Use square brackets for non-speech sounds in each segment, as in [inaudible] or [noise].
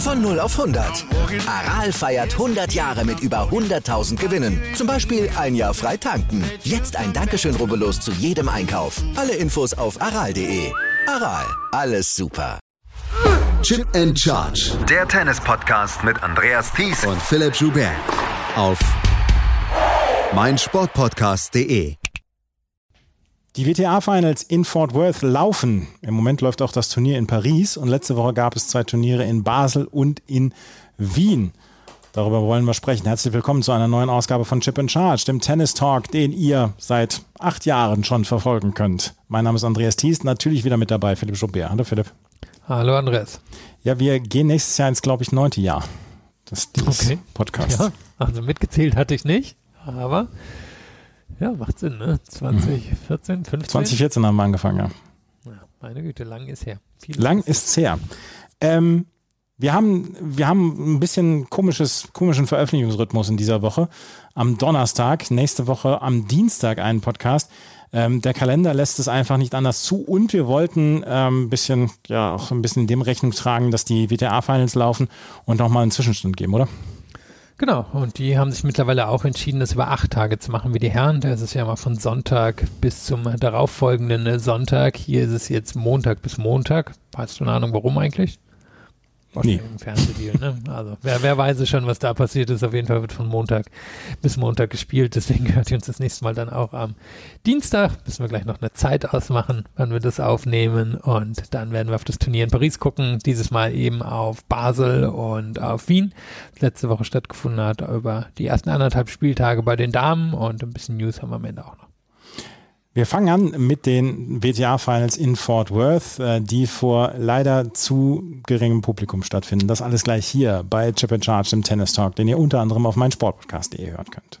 Von 0 auf 100. Aral feiert 100 Jahre mit über 100.000 Gewinnen. Zum Beispiel ein Jahr frei tanken. Jetzt ein Dankeschön, rubbellos zu jedem Einkauf. Alle Infos auf aral.de. Aral, alles super. Chip and Charge. Der Tennis-Podcast mit Andreas Thies und Philipp Joubert. Auf meinsportpodcast.de. Die WTA-Finals in Fort Worth laufen. Im Moment läuft auch das Turnier in Paris und letzte Woche gab es zwei Turniere in Basel und in Wien. Darüber wollen wir sprechen. Herzlich willkommen zu einer neuen Ausgabe von Chip and Charge, dem Tennis Talk, den ihr seit acht Jahren schon verfolgen könnt. Mein Name ist Andreas Thies, natürlich wieder mit dabei, Philipp Schubert. Hallo Philipp. Hallo Andreas. Ja, wir gehen nächstes Jahr ins, glaube ich, neunte Jahr des okay. Podcasts. Ja, also mitgezählt hatte ich nicht, aber ja, macht Sinn, ne? 2014, 15? 2014 haben wir angefangen, ja. ja meine Güte, lang ist her. Vieles lang ist her. Ähm, wir haben, wir haben ein bisschen komisches, komischen Veröffentlichungsrhythmus in dieser Woche. Am Donnerstag, nächste Woche am Dienstag einen Podcast. Ähm, der Kalender lässt es einfach nicht anders zu und wir wollten ähm, ein bisschen, ja, auch ein bisschen dem Rechnung tragen, dass die WTA-Finals laufen und nochmal einen Zwischenstand geben, oder? Genau, und die haben sich mittlerweile auch entschieden, das über acht Tage zu machen wie die Herren. Da ist es ja mal von Sonntag bis zum darauffolgenden Sonntag. Hier ist es jetzt Montag bis Montag. Hast du eine Ahnung, warum eigentlich? Nee. Im ne? Also, wer, wer weiß schon, was da passiert ist. Auf jeden Fall wird von Montag bis Montag gespielt. Deswegen hört ihr uns das nächste Mal dann auch am Dienstag. Müssen wir gleich noch eine Zeit ausmachen, wann wir das aufnehmen. Und dann werden wir auf das Turnier in Paris gucken. Dieses Mal eben auf Basel und auf Wien. Das letzte Woche stattgefunden hat über die ersten anderthalb Spieltage bei den Damen. Und ein bisschen News haben wir am Ende auch noch. Wir fangen an mit den WTA-Finals in Fort Worth, äh, die vor leider zu geringem Publikum stattfinden. Das alles gleich hier bei Chip and Charge, dem Tennis Talk, den ihr unter anderem auf meinsportpodcast.de hören könnt.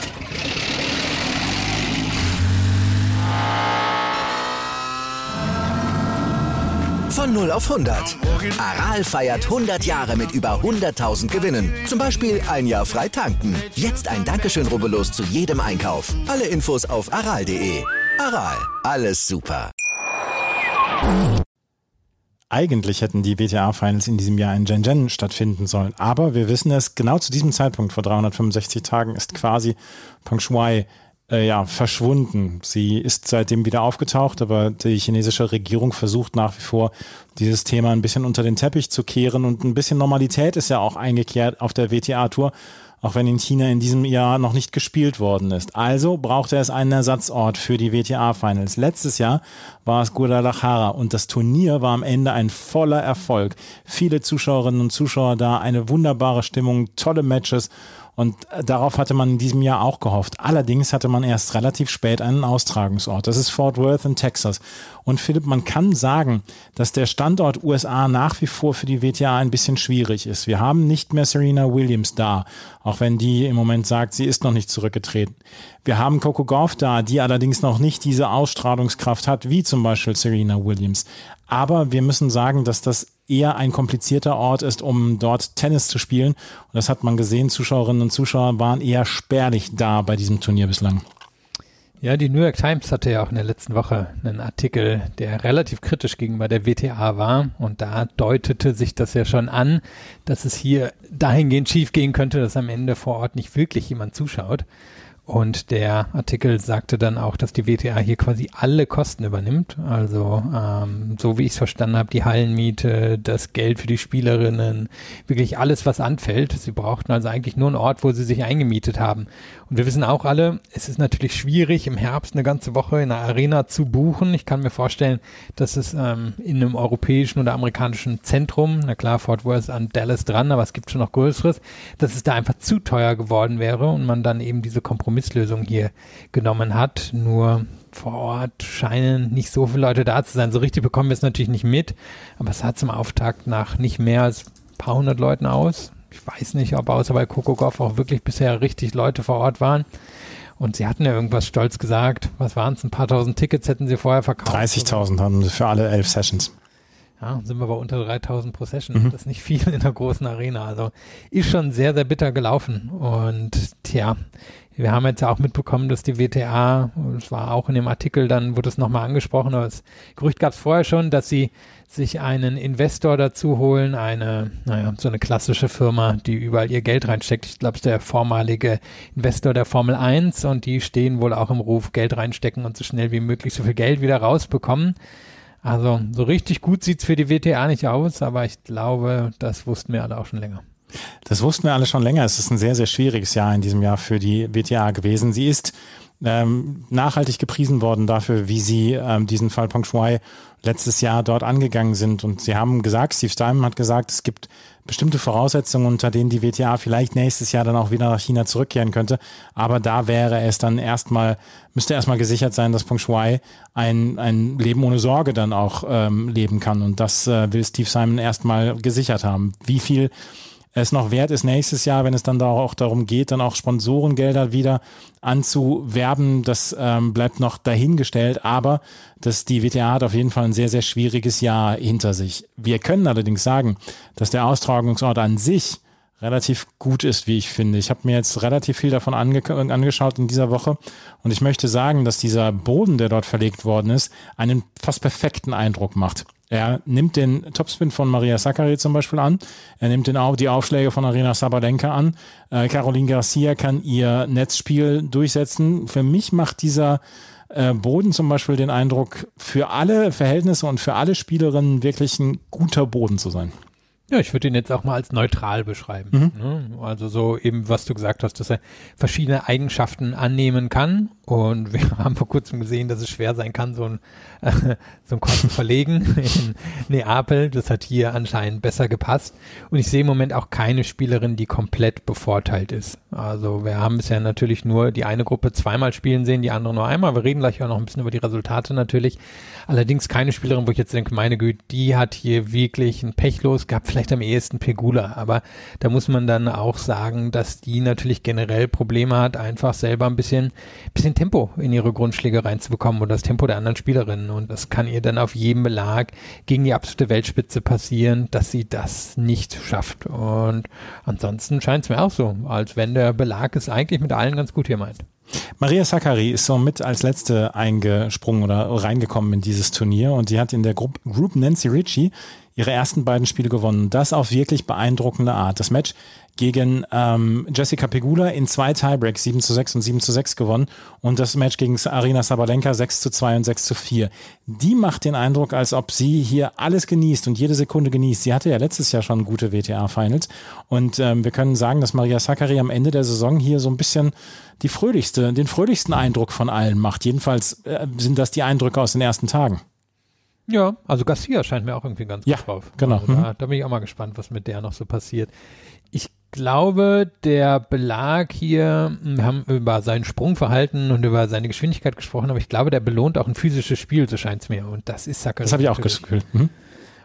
Von 0 auf 100. Aral feiert 100 Jahre mit über 100.000 Gewinnen. Zum Beispiel ein Jahr frei tanken. Jetzt ein Dankeschön, rubbellos zu jedem Einkauf. Alle Infos auf aral.de. Aral, alles super. Eigentlich hätten die WTA-Finals in diesem Jahr in Shenzhen stattfinden sollen. Aber wir wissen es, genau zu diesem Zeitpunkt vor 365 Tagen ist quasi Peng Shuai äh, ja, verschwunden. Sie ist seitdem wieder aufgetaucht, aber die chinesische Regierung versucht nach wie vor, dieses Thema ein bisschen unter den Teppich zu kehren und ein bisschen Normalität ist ja auch eingekehrt auf der WTA-Tour, auch wenn in China in diesem Jahr noch nicht gespielt worden ist. Also brauchte es einen Ersatzort für die WTA-Finals. Letztes Jahr war es Guadalajara und das Turnier war am Ende ein voller Erfolg. Viele Zuschauerinnen und Zuschauer da, eine wunderbare Stimmung, tolle Matches und äh, darauf hatte man in diesem Jahr auch gehofft. Allerdings hatte man erst relativ spät einen Austragungsort. Das ist Fort Worth in Texas. Und Philipp, man kann sagen, dass der Standort USA nach wie vor für die WTA ein bisschen schwierig ist. Wir haben nicht mehr Serena Williams da, auch wenn die im Moment sagt, sie ist noch nicht zurückgetreten. Wir haben Coco Gauff da, die allerdings noch nicht diese Ausstrahlungskraft hat, wie zum Beispiel Serena Williams. Aber wir müssen sagen, dass das eher ein komplizierter Ort ist, um dort Tennis zu spielen. Und das hat man gesehen. Zuschauerinnen und Zuschauer waren eher spärlich da bei diesem Turnier bislang. Ja, die New York Times hatte ja auch in der letzten Woche einen Artikel, der relativ kritisch gegenüber der WTA war. Und da deutete sich das ja schon an, dass es hier dahingehend schief gehen könnte, dass am Ende vor Ort nicht wirklich jemand zuschaut. Und der Artikel sagte dann auch, dass die WTA hier quasi alle Kosten übernimmt. Also ähm, so wie ich es verstanden habe, die Hallenmiete, das Geld für die Spielerinnen, wirklich alles, was anfällt. Sie brauchten also eigentlich nur einen Ort, wo sie sich eingemietet haben. Und wir wissen auch alle, es ist natürlich schwierig, im Herbst eine ganze Woche in einer Arena zu buchen. Ich kann mir vorstellen, dass es ähm, in einem europäischen oder amerikanischen Zentrum, na klar, Fort Worth an Dallas dran, aber es gibt schon noch Größeres, dass es da einfach zu teuer geworden wäre und man dann eben diese Kompromisslösung hier genommen hat. Nur vor Ort scheinen nicht so viele Leute da zu sein. So richtig bekommen wir es natürlich nicht mit, aber es hat zum Auftakt nach nicht mehr als ein paar hundert Leuten aus ich weiß nicht, ob außer bei Coco Goff auch wirklich bisher richtig Leute vor Ort waren. Und sie hatten ja irgendwas stolz gesagt. Was waren es? Ein paar tausend Tickets hätten sie vorher verkauft. 30.000 haben sie für alle elf Sessions. Ja, sind wir bei unter 3000 pro Session. Mhm. Das ist nicht viel in der großen Arena. Also ist schon sehr, sehr bitter gelaufen. Und tja, wir haben jetzt auch mitbekommen, dass die WTA, es war auch in dem Artikel, dann wurde es nochmal angesprochen, aber das Gerücht gab es vorher schon, dass sie sich einen Investor dazu holen, eine, naja, so eine klassische Firma, die überall ihr Geld reinsteckt. Ich glaube, es ist der vormalige Investor der Formel 1 und die stehen wohl auch im Ruf, Geld reinstecken und so schnell wie möglich so viel Geld wieder rausbekommen. Also so richtig gut sieht's für die WTA nicht aus, aber ich glaube, das wussten wir alle auch schon länger. Das wussten wir alle schon länger. Es ist ein sehr, sehr schwieriges Jahr in diesem Jahr für die WTA gewesen. Sie ist ähm, nachhaltig gepriesen worden dafür, wie sie ähm, diesen Fall Peng Shuai letztes Jahr dort angegangen sind. Und sie haben gesagt, Steve Steinman hat gesagt, es gibt bestimmte Voraussetzungen, unter denen die WTA vielleicht nächstes Jahr dann auch wieder nach China zurückkehren könnte. Aber da wäre es dann erstmal, müsste erstmal gesichert sein, dass Peng Shuai ein, ein Leben ohne Sorge dann auch ähm, leben kann. Und das äh, will Steve Simon erstmal gesichert haben. Wie viel es noch wert ist, nächstes Jahr, wenn es dann da auch darum geht, dann auch Sponsorengelder wieder anzuwerben. Das ähm, bleibt noch dahingestellt, aber das, die WTA hat auf jeden Fall ein sehr, sehr schwieriges Jahr hinter sich. Wir können allerdings sagen, dass der Austragungsort an sich relativ gut ist, wie ich finde. Ich habe mir jetzt relativ viel davon ange angeschaut in dieser Woche und ich möchte sagen, dass dieser Boden, der dort verlegt worden ist, einen fast perfekten Eindruck macht. Er nimmt den Topspin von Maria Sakkari zum Beispiel an. Er nimmt den, die Aufschläge von Arena Sabalenka an. Äh, Caroline Garcia kann ihr Netzspiel durchsetzen. Für mich macht dieser äh, Boden zum Beispiel den Eindruck, für alle Verhältnisse und für alle Spielerinnen wirklich ein guter Boden zu sein. Ja, ich würde ihn jetzt auch mal als neutral beschreiben. Mhm. Ne? Also so eben, was du gesagt hast, dass er verschiedene Eigenschaften annehmen kann. Und wir [laughs] haben vor kurzem gesehen, dass es schwer sein kann, so ein, äh, [laughs] so ein Korb zu verlegen in Neapel. Das hat hier anscheinend besser gepasst. Und ich sehe im Moment auch keine Spielerin, die komplett bevorteilt ist. Also wir haben bisher natürlich nur die eine Gruppe zweimal spielen sehen, die andere nur einmal. Wir reden gleich auch noch ein bisschen über die Resultate natürlich. Allerdings keine Spielerin, wo ich jetzt denke, meine Güte, die hat hier wirklich ein Pech los gehabt, vielleicht am ehesten Pegula. Aber da muss man dann auch sagen, dass die natürlich generell Probleme hat, einfach selber ein bisschen, bisschen Tempo in ihre Grundschläge reinzubekommen und das Tempo der anderen Spielerinnen. Und das kann ihr dann auf jedem Belag gegen die absolute Weltspitze passieren, dass sie das nicht schafft. Und ansonsten scheint es mir auch so, als wenn der Belag es eigentlich mit allen ganz gut hier meint. Maria Sakkari ist so mit als letzte eingesprungen oder reingekommen in dieses Turnier und die hat in der Group, Group Nancy Ritchie ihre ersten beiden Spiele gewonnen. Das auf wirklich beeindruckende Art. Das Match gegen ähm, Jessica Pegula in zwei Tiebreaks 7 zu 6 und 7 zu 6 gewonnen und das Match gegen Arina Sabalenka 6 zu 2 und 6 zu 4. Die macht den Eindruck, als ob sie hier alles genießt und jede Sekunde genießt. Sie hatte ja letztes Jahr schon gute WTA-Finals und ähm, wir können sagen, dass Maria Sakkari am Ende der Saison hier so ein bisschen die fröhlichste, den fröhlichsten Eindruck von allen macht. Jedenfalls äh, sind das die Eindrücke aus den ersten Tagen. Ja, also Garcia scheint mir auch irgendwie ganz ja, gut drauf. Genau. Also da, mhm. da bin ich auch mal gespannt, was mit der noch so passiert. Ich glaube, der Belag hier, wir haben über sein Sprungverhalten und über seine Geschwindigkeit gesprochen, aber ich glaube, der belohnt auch ein physisches Spiel, so scheint es mir. Und das ist Sacker. Das habe ich auch gefühlt. Mhm.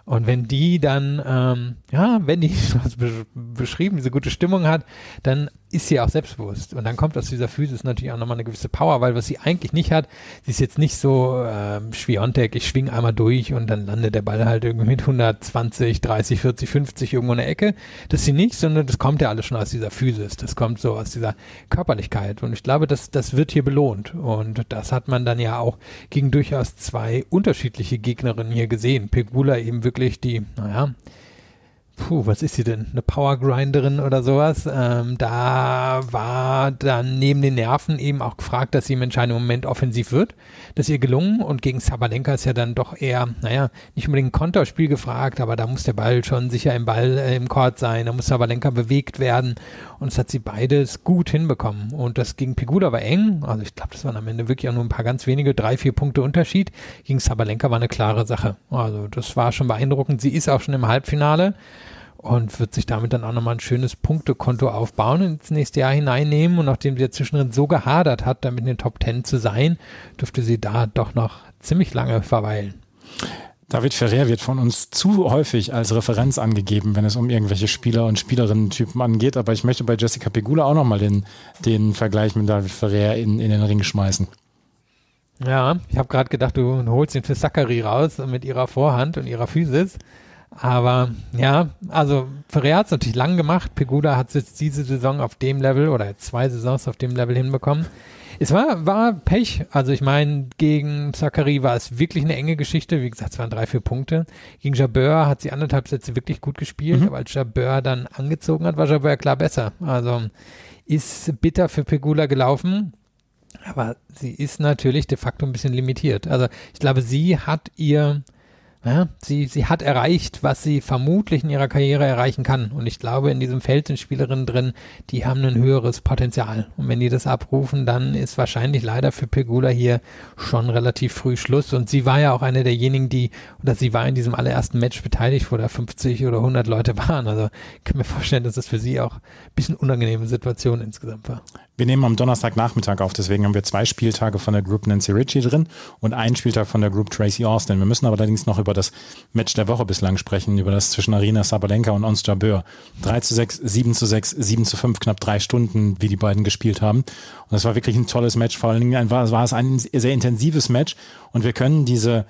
Und wenn die dann, ähm, ja, wenn die [laughs] was beschrieben, diese gute Stimmung hat, dann ist sie auch selbstbewusst. Und dann kommt aus dieser Physis natürlich auch nochmal eine gewisse Power, weil was sie eigentlich nicht hat, sie ist jetzt nicht so ähm, Schwiontek, ich schwing einmal durch und dann landet der Ball halt irgendwie mit 120, 30, 40, 50 irgendwo in der Ecke. Das ist sie nicht, sondern das kommt ja alles schon aus dieser Physis. Das kommt so aus dieser Körperlichkeit. Und ich glaube, das, das wird hier belohnt. Und das hat man dann ja auch gegen durchaus zwei unterschiedliche Gegnerinnen hier gesehen. Pegula eben wirklich die, naja, puh, was ist sie denn? Eine Powergrinderin oder sowas. Ähm, da war dann neben den Nerven eben auch gefragt, dass sie im entscheidenden Moment offensiv wird. Das ist ihr gelungen und gegen Sabalenka ist ja dann doch eher, naja, nicht unbedingt ein Konterspiel gefragt, aber da muss der Ball schon sicher im Ball äh, im Court sein, da muss Sabalenka bewegt werden und es hat sie beides gut hinbekommen. Und das gegen Pegula war eng, also ich glaube, das waren am Ende wirklich auch nur ein paar ganz wenige, drei, vier Punkte Unterschied. Gegen Sabalenka war eine klare Sache. Also das war schon beeindruckend. Sie ist auch schon im Halbfinale und wird sich damit dann auch nochmal ein schönes Punktekonto aufbauen und ins nächste Jahr hineinnehmen. Und nachdem sie ja zwischendrin so gehadert hat, damit in den Top Ten zu sein, dürfte sie da doch noch ziemlich lange verweilen. David Ferrer wird von uns zu häufig als Referenz angegeben, wenn es um irgendwelche Spieler und Spielerinnen-Typen angeht. Aber ich möchte bei Jessica Pegula auch nochmal den, den Vergleich mit David Ferrer in, in den Ring schmeißen. Ja, ich habe gerade gedacht, du holst ihn für Zachary raus mit ihrer Vorhand und ihrer Physis. Aber ja, also Ferrer hat es natürlich lang gemacht. Pegula hat es jetzt diese Saison auf dem Level oder zwei Saisons auf dem Level hinbekommen. Es war, war Pech. Also ich meine, gegen Zachary war es wirklich eine enge Geschichte. Wie gesagt, es waren drei, vier Punkte. Gegen Jabeur hat sie anderthalb Sätze wirklich gut gespielt. Mhm. Aber als Jabeur dann angezogen hat, war Jabeur klar besser. Also ist bitter für Pegula gelaufen. Aber sie ist natürlich de facto ein bisschen limitiert. Also ich glaube, sie hat ihr ja, sie, sie hat erreicht, was sie vermutlich in ihrer Karriere erreichen kann. Und ich glaube, in diesem Feld sind Spielerinnen drin, die haben ein höheres Potenzial. Und wenn die das abrufen, dann ist wahrscheinlich leider für Pegula hier schon relativ früh Schluss. Und sie war ja auch eine derjenigen, die, oder sie war in diesem allerersten Match beteiligt, wo da 50 oder 100 Leute waren. Also ich kann mir vorstellen, dass das für sie auch ein bisschen unangenehme Situation insgesamt war. Wir nehmen am Donnerstagnachmittag auf, deswegen haben wir zwei Spieltage von der Group Nancy Ritchie drin und einen Spieltag von der Group Tracy Austin. Wir müssen aber allerdings noch über das Match der Woche bislang sprechen, über das zwischen Arina Sabalenka und Ons Jabeur. 3 zu 6, 7 zu 6, 7 zu 5, knapp drei Stunden, wie die beiden gespielt haben. Und das war wirklich ein tolles Match. Vor allen Dingen war, war es ein sehr intensives Match und wir können diese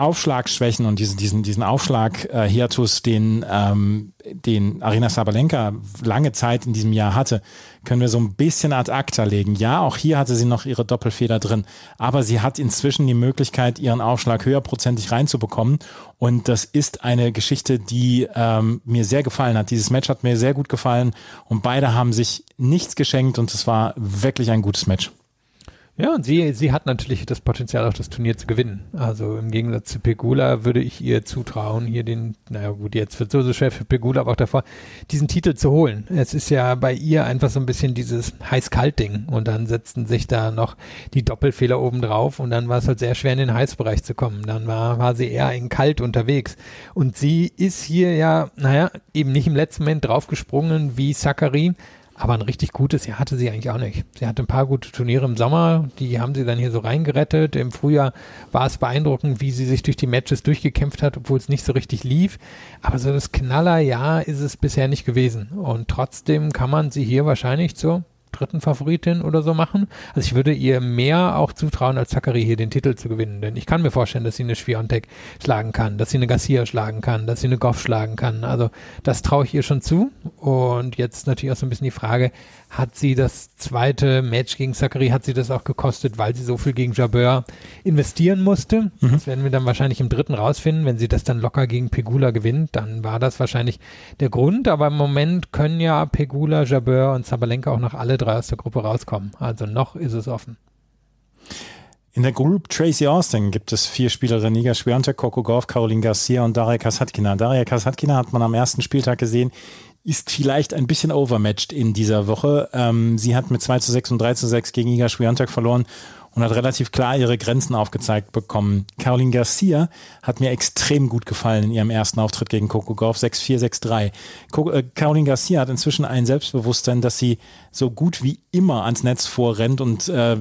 Aufschlagschwächen und diesen, diesen, diesen Aufschlag-Hiatus, den, ähm, den Arina Sabalenka lange Zeit in diesem Jahr hatte, können wir so ein bisschen ad acta legen. Ja, auch hier hatte sie noch ihre Doppelfeder drin, aber sie hat inzwischen die Möglichkeit, ihren Aufschlag höherprozentig reinzubekommen. Und das ist eine Geschichte, die ähm, mir sehr gefallen hat. Dieses Match hat mir sehr gut gefallen und beide haben sich nichts geschenkt und es war wirklich ein gutes Match. Ja, und sie, sie hat natürlich das Potenzial, auch das Turnier zu gewinnen. Also im Gegensatz zu Pegula würde ich ihr zutrauen, hier den, naja gut, jetzt wird so so schwer für Pegula, aber auch davor, diesen Titel zu holen. Es ist ja bei ihr einfach so ein bisschen dieses Heiß-Kalt-Ding und dann setzten sich da noch die Doppelfehler oben drauf und dann war es halt sehr schwer in den Heißbereich zu kommen. Dann war, war sie eher in Kalt unterwegs. Und sie ist hier ja, naja, eben nicht im letzten Moment draufgesprungen wie Zachary, aber ein richtig gutes Jahr hatte sie eigentlich auch nicht. Sie hatte ein paar gute Turniere im Sommer, die haben sie dann hier so reingerettet. Im Frühjahr war es beeindruckend, wie sie sich durch die Matches durchgekämpft hat, obwohl es nicht so richtig lief. Aber so das Knallerjahr ist es bisher nicht gewesen. Und trotzdem kann man sie hier wahrscheinlich zur dritten Favoritin oder so machen. Also ich würde ihr mehr auch zutrauen, als Zachary hier den Titel zu gewinnen. Denn ich kann mir vorstellen, dass sie eine Schwiontek schlagen kann, dass sie eine Garcia schlagen kann, dass sie eine Goff schlagen kann. Also das traue ich ihr schon zu. Und jetzt natürlich auch so ein bisschen die Frage, hat sie das zweite Match gegen Zachary, hat sie das auch gekostet, weil sie so viel gegen Jabeur investieren musste. Mhm. Das werden wir dann wahrscheinlich im dritten rausfinden. Wenn sie das dann locker gegen Pegula gewinnt, dann war das wahrscheinlich der Grund. Aber im Moment können ja Pegula, Jabeur und Sabalenka auch noch alle drei aus der Gruppe rauskommen. Also noch ist es offen. In der Group Tracy Austin gibt es vier Spielerinnen, Niga Schwiontek, Coco Gauff, Caroline Garcia und Daria Kasatkina. Daria Kasatkina hat man am ersten Spieltag gesehen, ist vielleicht ein bisschen overmatched in dieser Woche. Ähm, sie hat mit 2 zu 6 und 3 zu 6 gegen Iga Swiatek verloren und hat relativ klar ihre Grenzen aufgezeigt bekommen. Caroline Garcia hat mir extrem gut gefallen in ihrem ersten Auftritt gegen Coco Gauff 6-4, 6-3. Äh, Caroline Garcia hat inzwischen ein Selbstbewusstsein, dass sie so gut wie immer ans Netz vorrennt und äh,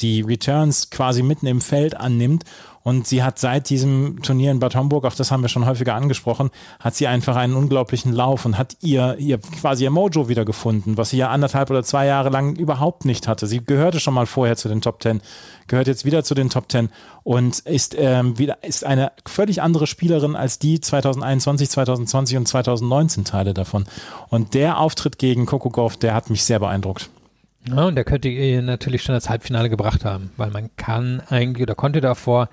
die Returns quasi mitten im Feld annimmt und sie hat seit diesem Turnier in Bad Homburg, auch das haben wir schon häufiger angesprochen, hat sie einfach einen unglaublichen Lauf und hat ihr, ihr quasi ihr Mojo wiedergefunden, was sie ja anderthalb oder zwei Jahre lang überhaupt nicht hatte. Sie gehörte schon mal vorher zu den Top Ten, gehört jetzt wieder zu den Top Ten und ist ähm, wieder ist eine völlig andere Spielerin als die 2021, 2020 und 2019 Teile davon. Und der Auftritt gegen Coco Gauff, der hat mich sehr beeindruckt. Ja, und der könnte ihr natürlich schon das Halbfinale gebracht haben, weil man kann eigentlich oder konnte davor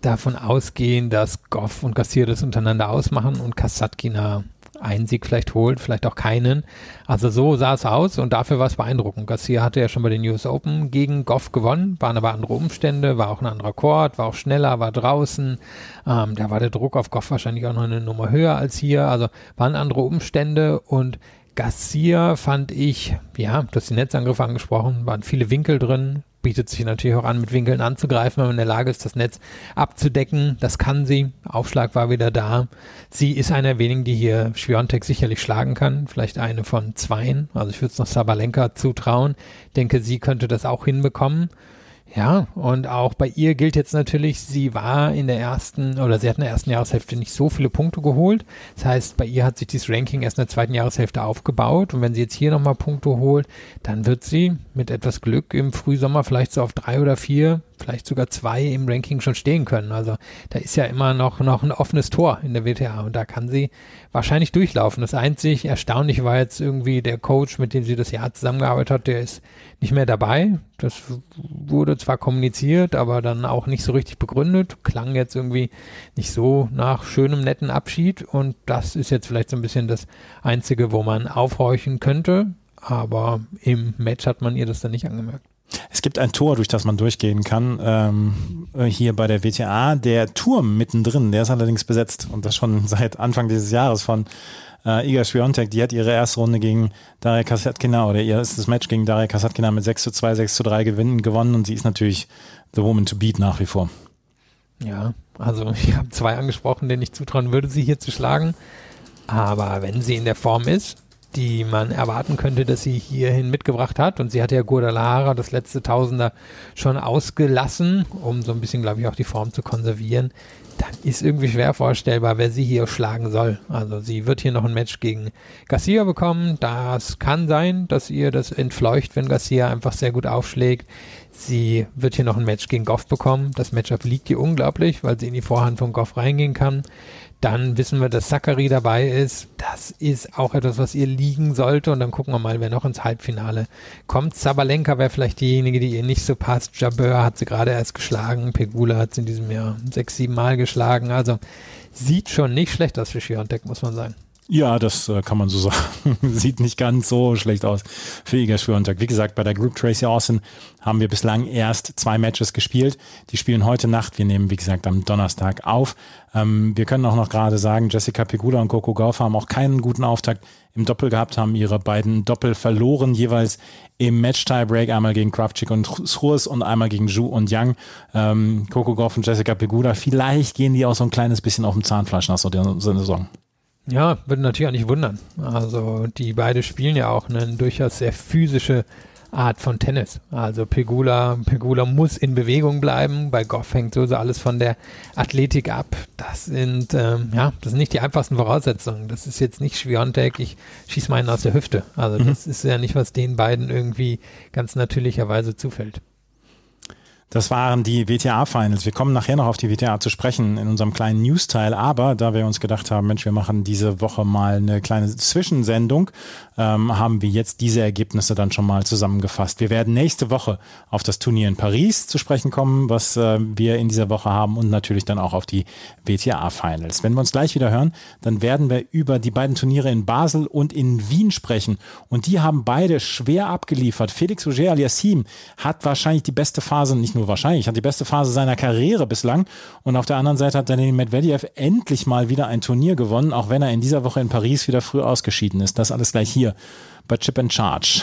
davon ausgehen, dass Goff und Garcia das untereinander ausmachen und Kasatkina einen Sieg vielleicht holt, vielleicht auch keinen. Also so sah es aus und dafür war es beeindruckend. Garcia hatte ja schon bei den US Open gegen Goff gewonnen, waren aber andere Umstände, war auch ein anderer Court, war auch schneller, war draußen. Ähm, da war der Druck auf Goff wahrscheinlich auch noch eine Nummer höher als hier. Also waren andere Umstände und Garcia fand ich, ja, du hast die Netzangriffe angesprochen, waren viele Winkel drin, bietet sich natürlich auch an, mit Winkeln anzugreifen, wenn man in der Lage ist, das Netz abzudecken. Das kann sie. Aufschlag war wieder da. Sie ist einer der wenigen, die hier Schwiontek sicherlich schlagen kann. Vielleicht eine von zweien. Also ich würde es noch Sabalenka zutrauen. Denke, sie könnte das auch hinbekommen. Ja, und auch bei ihr gilt jetzt natürlich, sie war in der ersten oder sie hat in der ersten Jahreshälfte nicht so viele Punkte geholt. Das heißt, bei ihr hat sich dieses Ranking erst in der zweiten Jahreshälfte aufgebaut und wenn sie jetzt hier nochmal Punkte holt, dann wird sie mit etwas Glück im Frühsommer vielleicht so auf drei oder vier vielleicht sogar zwei im Ranking schon stehen können. Also da ist ja immer noch, noch ein offenes Tor in der WTA und da kann sie wahrscheinlich durchlaufen. Das einzig Erstaunliche war jetzt irgendwie der Coach, mit dem sie das Jahr zusammengearbeitet hat, der ist nicht mehr dabei. Das wurde zwar kommuniziert, aber dann auch nicht so richtig begründet. Klang jetzt irgendwie nicht so nach schönem, netten Abschied und das ist jetzt vielleicht so ein bisschen das Einzige, wo man aufhorchen könnte. Aber im Match hat man ihr das dann nicht angemerkt. Es gibt ein Tor, durch das man durchgehen kann, ähm, hier bei der WTA. Der Turm mittendrin, der ist allerdings besetzt und das schon [laughs] seit Anfang dieses Jahres von äh, Iga Swiatek. Die hat ihre erste Runde gegen Daria Kasatkina oder ihr erstes Match gegen Daria Kasatkina mit 6 zu 2, 6 zu 3 gewinnen, gewonnen und sie ist natürlich the woman to beat nach wie vor. Ja, also [laughs] ich habe zwei angesprochen, denen ich zutrauen würde, sie hier zu schlagen. Aber wenn sie in der Form ist, die man erwarten könnte, dass sie hierhin mitgebracht hat. Und sie hat ja Guadalajara das letzte Tausender schon ausgelassen, um so ein bisschen, glaube ich, auch die Form zu konservieren. Dann ist irgendwie schwer vorstellbar, wer sie hier schlagen soll. Also sie wird hier noch ein Match gegen Garcia bekommen. Das kann sein, dass ihr das entfleucht, wenn Garcia einfach sehr gut aufschlägt. Sie wird hier noch ein Match gegen Goff bekommen. Das Matchup liegt ihr unglaublich, weil sie in die Vorhand von Goff reingehen kann. Dann wissen wir, dass Zachary dabei ist. Das ist auch etwas, was ihr liegen sollte. Und dann gucken wir mal, wer noch ins Halbfinale kommt. Sabalenka wäre vielleicht diejenige, die ihr nicht so passt. Jabeur hat sie gerade erst geschlagen. Pegula hat sie in diesem Jahr sechs, sieben Mal geschlagen. Also sieht schon nicht schlecht aus für Schiontek, muss man sagen. Ja, das äh, kann man so [laughs] sagen. Sieht nicht ganz so schlecht aus für Iga Swiatek. Wie gesagt, bei der Group Tracy Austin haben wir bislang erst zwei Matches gespielt. Die spielen heute Nacht. Wir nehmen, wie gesagt, am Donnerstag auf. Ähm, wir können auch noch gerade sagen, Jessica Pegula und Coco Gauff haben auch keinen guten Auftakt im Doppel gehabt, haben ihre beiden Doppel verloren, jeweils im Match-Tiebreak, einmal gegen Kravchik und Schurs und einmal gegen Zhu und Yang. Ähm, Coco Gauff und Jessica Pegula, vielleicht gehen die auch so ein kleines bisschen auf dem Zahnfleisch nach so der Saison. Ja, würde natürlich auch nicht wundern. Also die beide spielen ja auch eine durchaus sehr physische Art von Tennis. Also Pegula, Pegula muss in Bewegung bleiben. Bei Goff hängt so alles von der Athletik ab. Das sind ähm, ja, das sind nicht die einfachsten Voraussetzungen. Das ist jetzt nicht Schwiontek, ich schieße meinen aus der Hüfte. Also mhm. das ist ja nicht, was den beiden irgendwie ganz natürlicherweise zufällt. Das waren die WTA-Finals. Wir kommen nachher noch auf die WTA zu sprechen in unserem kleinen News-Teil. Aber da wir uns gedacht haben, Mensch, wir machen diese Woche mal eine kleine Zwischensendung, ähm, haben wir jetzt diese Ergebnisse dann schon mal zusammengefasst. Wir werden nächste Woche auf das Turnier in Paris zu sprechen kommen, was äh, wir in dieser Woche haben und natürlich dann auch auf die WTA-Finals. Wenn wir uns gleich wieder hören, dann werden wir über die beiden Turniere in Basel und in Wien sprechen. Und die haben beide schwer abgeliefert. Felix Auger aliassime hat wahrscheinlich die beste Phase, nicht nur nur wahrscheinlich, hat die beste Phase seiner Karriere bislang. Und auf der anderen Seite hat Daniel Medvedev endlich mal wieder ein Turnier gewonnen, auch wenn er in dieser Woche in Paris wieder früh ausgeschieden ist. Das alles gleich hier bei Chip and Charge.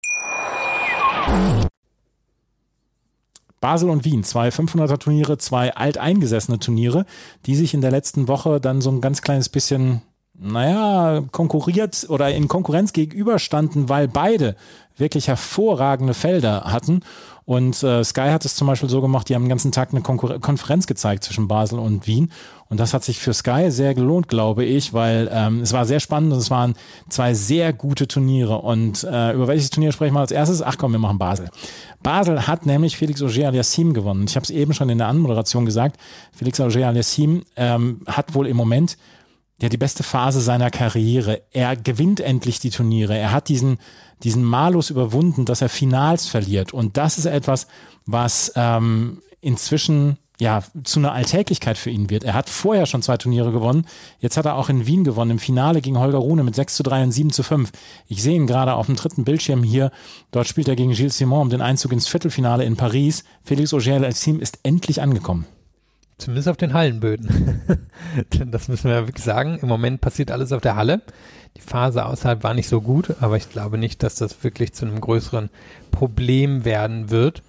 Basel und Wien, zwei 500er Turniere, zwei alteingesessene Turniere, die sich in der letzten Woche dann so ein ganz kleines bisschen naja, konkurriert oder in Konkurrenz gegenüberstanden, weil beide wirklich hervorragende Felder hatten. Und äh, Sky hat es zum Beispiel so gemacht, die haben den ganzen Tag eine Konkur Konferenz gezeigt zwischen Basel und Wien. Und das hat sich für Sky sehr gelohnt, glaube ich, weil ähm, es war sehr spannend und es waren zwei sehr gute Turniere. Und äh, über welches Turnier sprechen wir als erstes? Ach komm, wir machen Basel. Basel hat nämlich Felix Auger aliassim gewonnen. Ich habe es eben schon in der Anmoderation gesagt. Felix Auger aliassim ähm, hat wohl im Moment ja die beste Phase seiner Karriere. Er gewinnt endlich die Turniere. Er hat diesen, diesen Malus überwunden, dass er Finals verliert. Und das ist etwas, was ähm, inzwischen ja, zu einer Alltäglichkeit für ihn wird. Er hat vorher schon zwei Turniere gewonnen. Jetzt hat er auch in Wien gewonnen, im Finale gegen Holger Rune mit 6 zu 3 und 7 zu 5. Ich sehe ihn gerade auf dem dritten Bildschirm hier. Dort spielt er gegen Gilles Simon um den Einzug ins Viertelfinale in Paris. Felix Auger als Team ist endlich angekommen. Zumindest auf den Hallenböden. [laughs] das müssen wir ja wirklich sagen. Im Moment passiert alles auf der Halle. Die Phase außerhalb war nicht so gut, aber ich glaube nicht, dass das wirklich zu einem größeren Problem werden wird.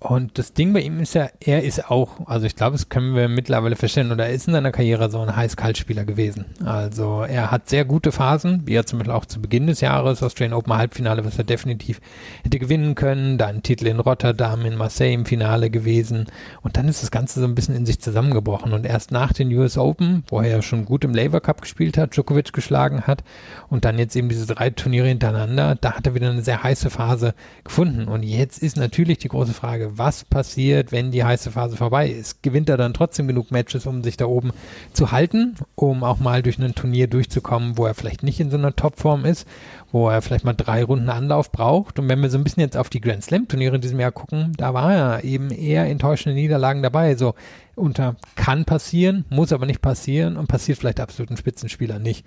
Und das Ding bei ihm ist ja, er ist auch, also ich glaube, das können wir mittlerweile feststellen, oder er ist in seiner Karriere so ein Heiß-Kalt-Spieler gewesen. Also er hat sehr gute Phasen, wie er zum Beispiel auch zu Beginn des Jahres, Australian Open Halbfinale, was er definitiv hätte gewinnen können, dann Titel in Rotterdam, in Marseille im Finale gewesen. Und dann ist das Ganze so ein bisschen in sich zusammengebrochen. Und erst nach den US Open, wo er ja schon gut im Labour Cup gespielt hat, Djokovic geschlagen hat, und dann jetzt eben diese drei Turniere hintereinander, da hat er wieder eine sehr heiße Phase gefunden. Und jetzt ist natürlich die große Frage, was passiert, wenn die heiße Phase vorbei ist. Gewinnt er dann trotzdem genug Matches, um sich da oben zu halten, um auch mal durch ein Turnier durchzukommen, wo er vielleicht nicht in so einer Topform ist, wo er vielleicht mal drei Runden Anlauf braucht. Und wenn wir so ein bisschen jetzt auf die Grand Slam Turniere in diesem Jahr gucken, da war er eben eher enttäuschende Niederlagen dabei. So unter kann passieren, muss aber nicht passieren und passiert vielleicht absoluten Spitzenspieler nicht.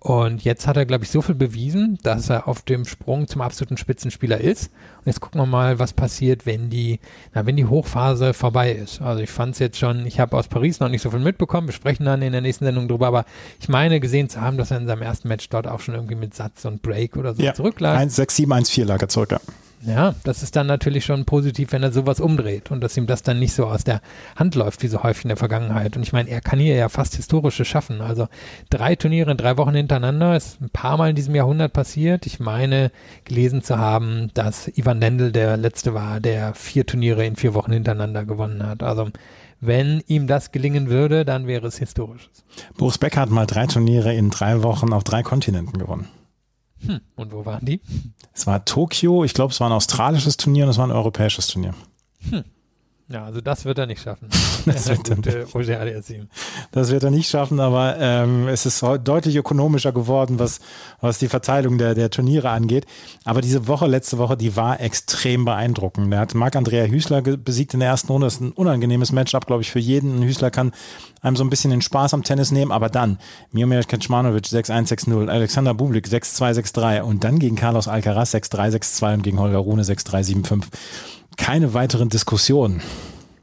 Und jetzt hat er, glaube ich, so viel bewiesen, dass er auf dem Sprung zum absoluten Spitzenspieler ist. Und jetzt gucken wir mal, was passiert, wenn die, na, wenn die Hochphase vorbei ist. Also ich fand es jetzt schon, ich habe aus Paris noch nicht so viel mitbekommen, wir sprechen dann in der nächsten Sendung drüber, aber ich meine gesehen zu haben, dass er in seinem ersten Match dort auch schon irgendwie mit Satz und Break oder so ja, zurücklag. 1, 6, 7, 1, 4 lag er zurück, ja. Ja, das ist dann natürlich schon positiv, wenn er sowas umdreht und dass ihm das dann nicht so aus der Hand läuft, wie so häufig in der Vergangenheit. Und ich meine, er kann hier ja fast historische schaffen. Also drei Turniere in drei Wochen hintereinander ist ein paar Mal in diesem Jahrhundert passiert. Ich meine, gelesen zu haben, dass Ivan Lendl der letzte war, der vier Turniere in vier Wochen hintereinander gewonnen hat. Also wenn ihm das gelingen würde, dann wäre es historisches. Boris Becker hat mal drei Turniere in drei Wochen auf drei Kontinenten gewonnen. Hm. Und wo waren die? Es war Tokio, ich glaube, es war ein australisches Turnier und es war ein europäisches Turnier. Hm. Ja, also das wird er nicht schaffen. [laughs] das, wird er nicht. das wird er nicht schaffen, aber ähm, es ist deutlich ökonomischer geworden, was, was die Verteilung der, der Turniere angeht. Aber diese Woche, letzte Woche, die war extrem beeindruckend. Er hat Marc-Andrea Hüßler besiegt in der ersten Runde. Das ist ein unangenehmes Matchup, glaube ich, für jeden. Hüßler kann einem so ein bisschen den Spaß am Tennis nehmen, aber dann Miomir Kaczmanowicz 6-1, 6-0, Alexander Bublik 6-2, 6-3 und dann gegen Carlos Alcaraz 6-3, 6-2 und gegen Holger Rune 6-3, 7-5 keine weiteren Diskussionen.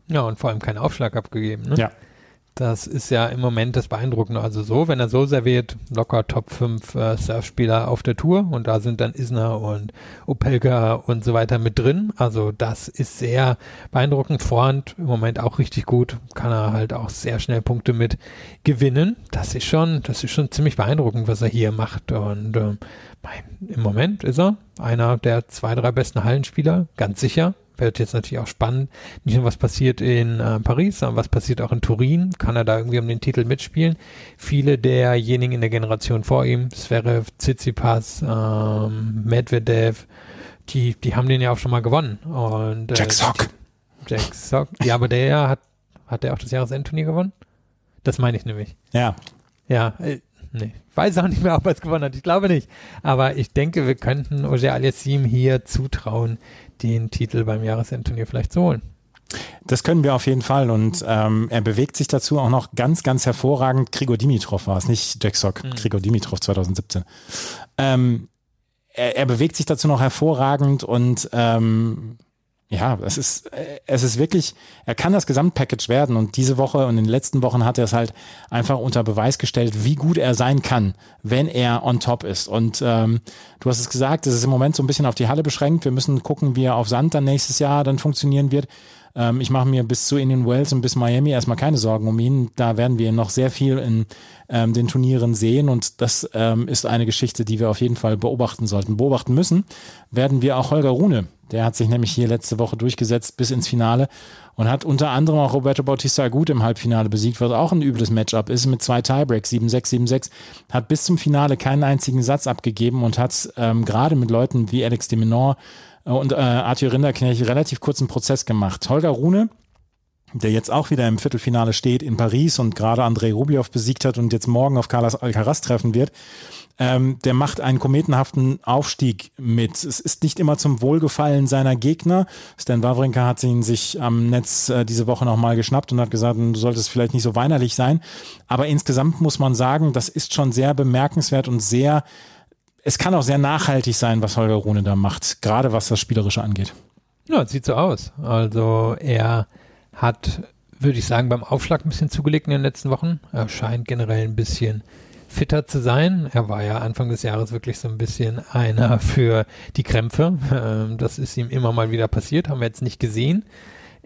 Ja, und vor allem keinen Aufschlag abgegeben. Ne? Ja. Das ist ja im Moment das Beeindruckende. Also so, wenn er so serviert, locker Top 5 äh, Surfspieler auf der Tour und da sind dann Isner und Opelka und so weiter mit drin. Also das ist sehr beeindruckend. Vorhand im Moment auch richtig gut. Kann er halt auch sehr schnell Punkte mit gewinnen. Das ist schon, das ist schon ziemlich beeindruckend, was er hier macht. Und äh, im Moment ist er einer der zwei, drei besten Hallenspieler, ganz sicher wird jetzt natürlich auch spannend. Nicht nur was passiert in äh, Paris, sondern was passiert auch in Turin. Kann er da irgendwie um den Titel mitspielen? Viele derjenigen in der Generation vor ihm, Zverev, Tsitsipas, ähm, Medvedev, die, die haben den ja auch schon mal gewonnen. Und, äh, Jack Sock. Jack Sock. Ja, aber der hat, hat der auch das Jahresendturnier gewonnen? Das meine ich nämlich. Ja. Ja, äh, nee. Weiß auch nicht mehr, ob er es gewonnen hat. Ich glaube nicht. Aber ich denke, wir könnten Oje Aliassim hier zutrauen, den Titel beim Jahresendturnier vielleicht zu holen. Das können wir auf jeden Fall und ähm, er bewegt sich dazu auch noch ganz, ganz hervorragend. Grigor Dimitrov war es, nicht Jack Sock, mhm. Grigor Dimitrov 2017. Ähm, er, er, bewegt sich dazu noch hervorragend und ähm, ja, es ist, es ist wirklich, er kann das Gesamtpackage werden und diese Woche und in den letzten Wochen hat er es halt einfach unter Beweis gestellt, wie gut er sein kann, wenn er on top ist. Und ähm, du hast es gesagt, es ist im Moment so ein bisschen auf die Halle beschränkt. Wir müssen gucken, wie er auf Sand dann nächstes Jahr dann funktionieren wird. Ähm, ich mache mir bis zu Indian Wells und bis Miami erstmal keine Sorgen um ihn. Da werden wir noch sehr viel in ähm, den Turnieren sehen und das ähm, ist eine Geschichte, die wir auf jeden Fall beobachten sollten. Beobachten müssen werden wir auch Holger Rune. Der hat sich nämlich hier letzte Woche durchgesetzt bis ins Finale und hat unter anderem auch Roberto Bautista gut im Halbfinale besiegt, was auch ein übles Matchup ist mit zwei Tiebreaks, 7-6, 7-6, hat bis zum Finale keinen einzigen Satz abgegeben und hat ähm, gerade mit Leuten wie Alex de Menor und äh, Arthur Rinderknecht relativ kurzen Prozess gemacht. Holger Rune der jetzt auch wieder im Viertelfinale steht in Paris und gerade Andrei Rublev besiegt hat und jetzt morgen auf Carlos Alcaraz treffen wird, ähm, der macht einen kometenhaften Aufstieg mit. Es ist nicht immer zum Wohlgefallen seiner Gegner. Stan Wawrinka hat ihn sich am Netz äh, diese Woche nochmal geschnappt und hat gesagt, du solltest vielleicht nicht so weinerlich sein. Aber insgesamt muss man sagen, das ist schon sehr bemerkenswert und sehr, es kann auch sehr nachhaltig sein, was Holger Rune da macht, gerade was das Spielerische angeht. Ja, sieht so aus. Also er hat, würde ich sagen, beim Aufschlag ein bisschen zugelegt in den letzten Wochen. Er scheint generell ein bisschen fitter zu sein. Er war ja Anfang des Jahres wirklich so ein bisschen einer für die Krämpfe. Ähm, das ist ihm immer mal wieder passiert, haben wir jetzt nicht gesehen.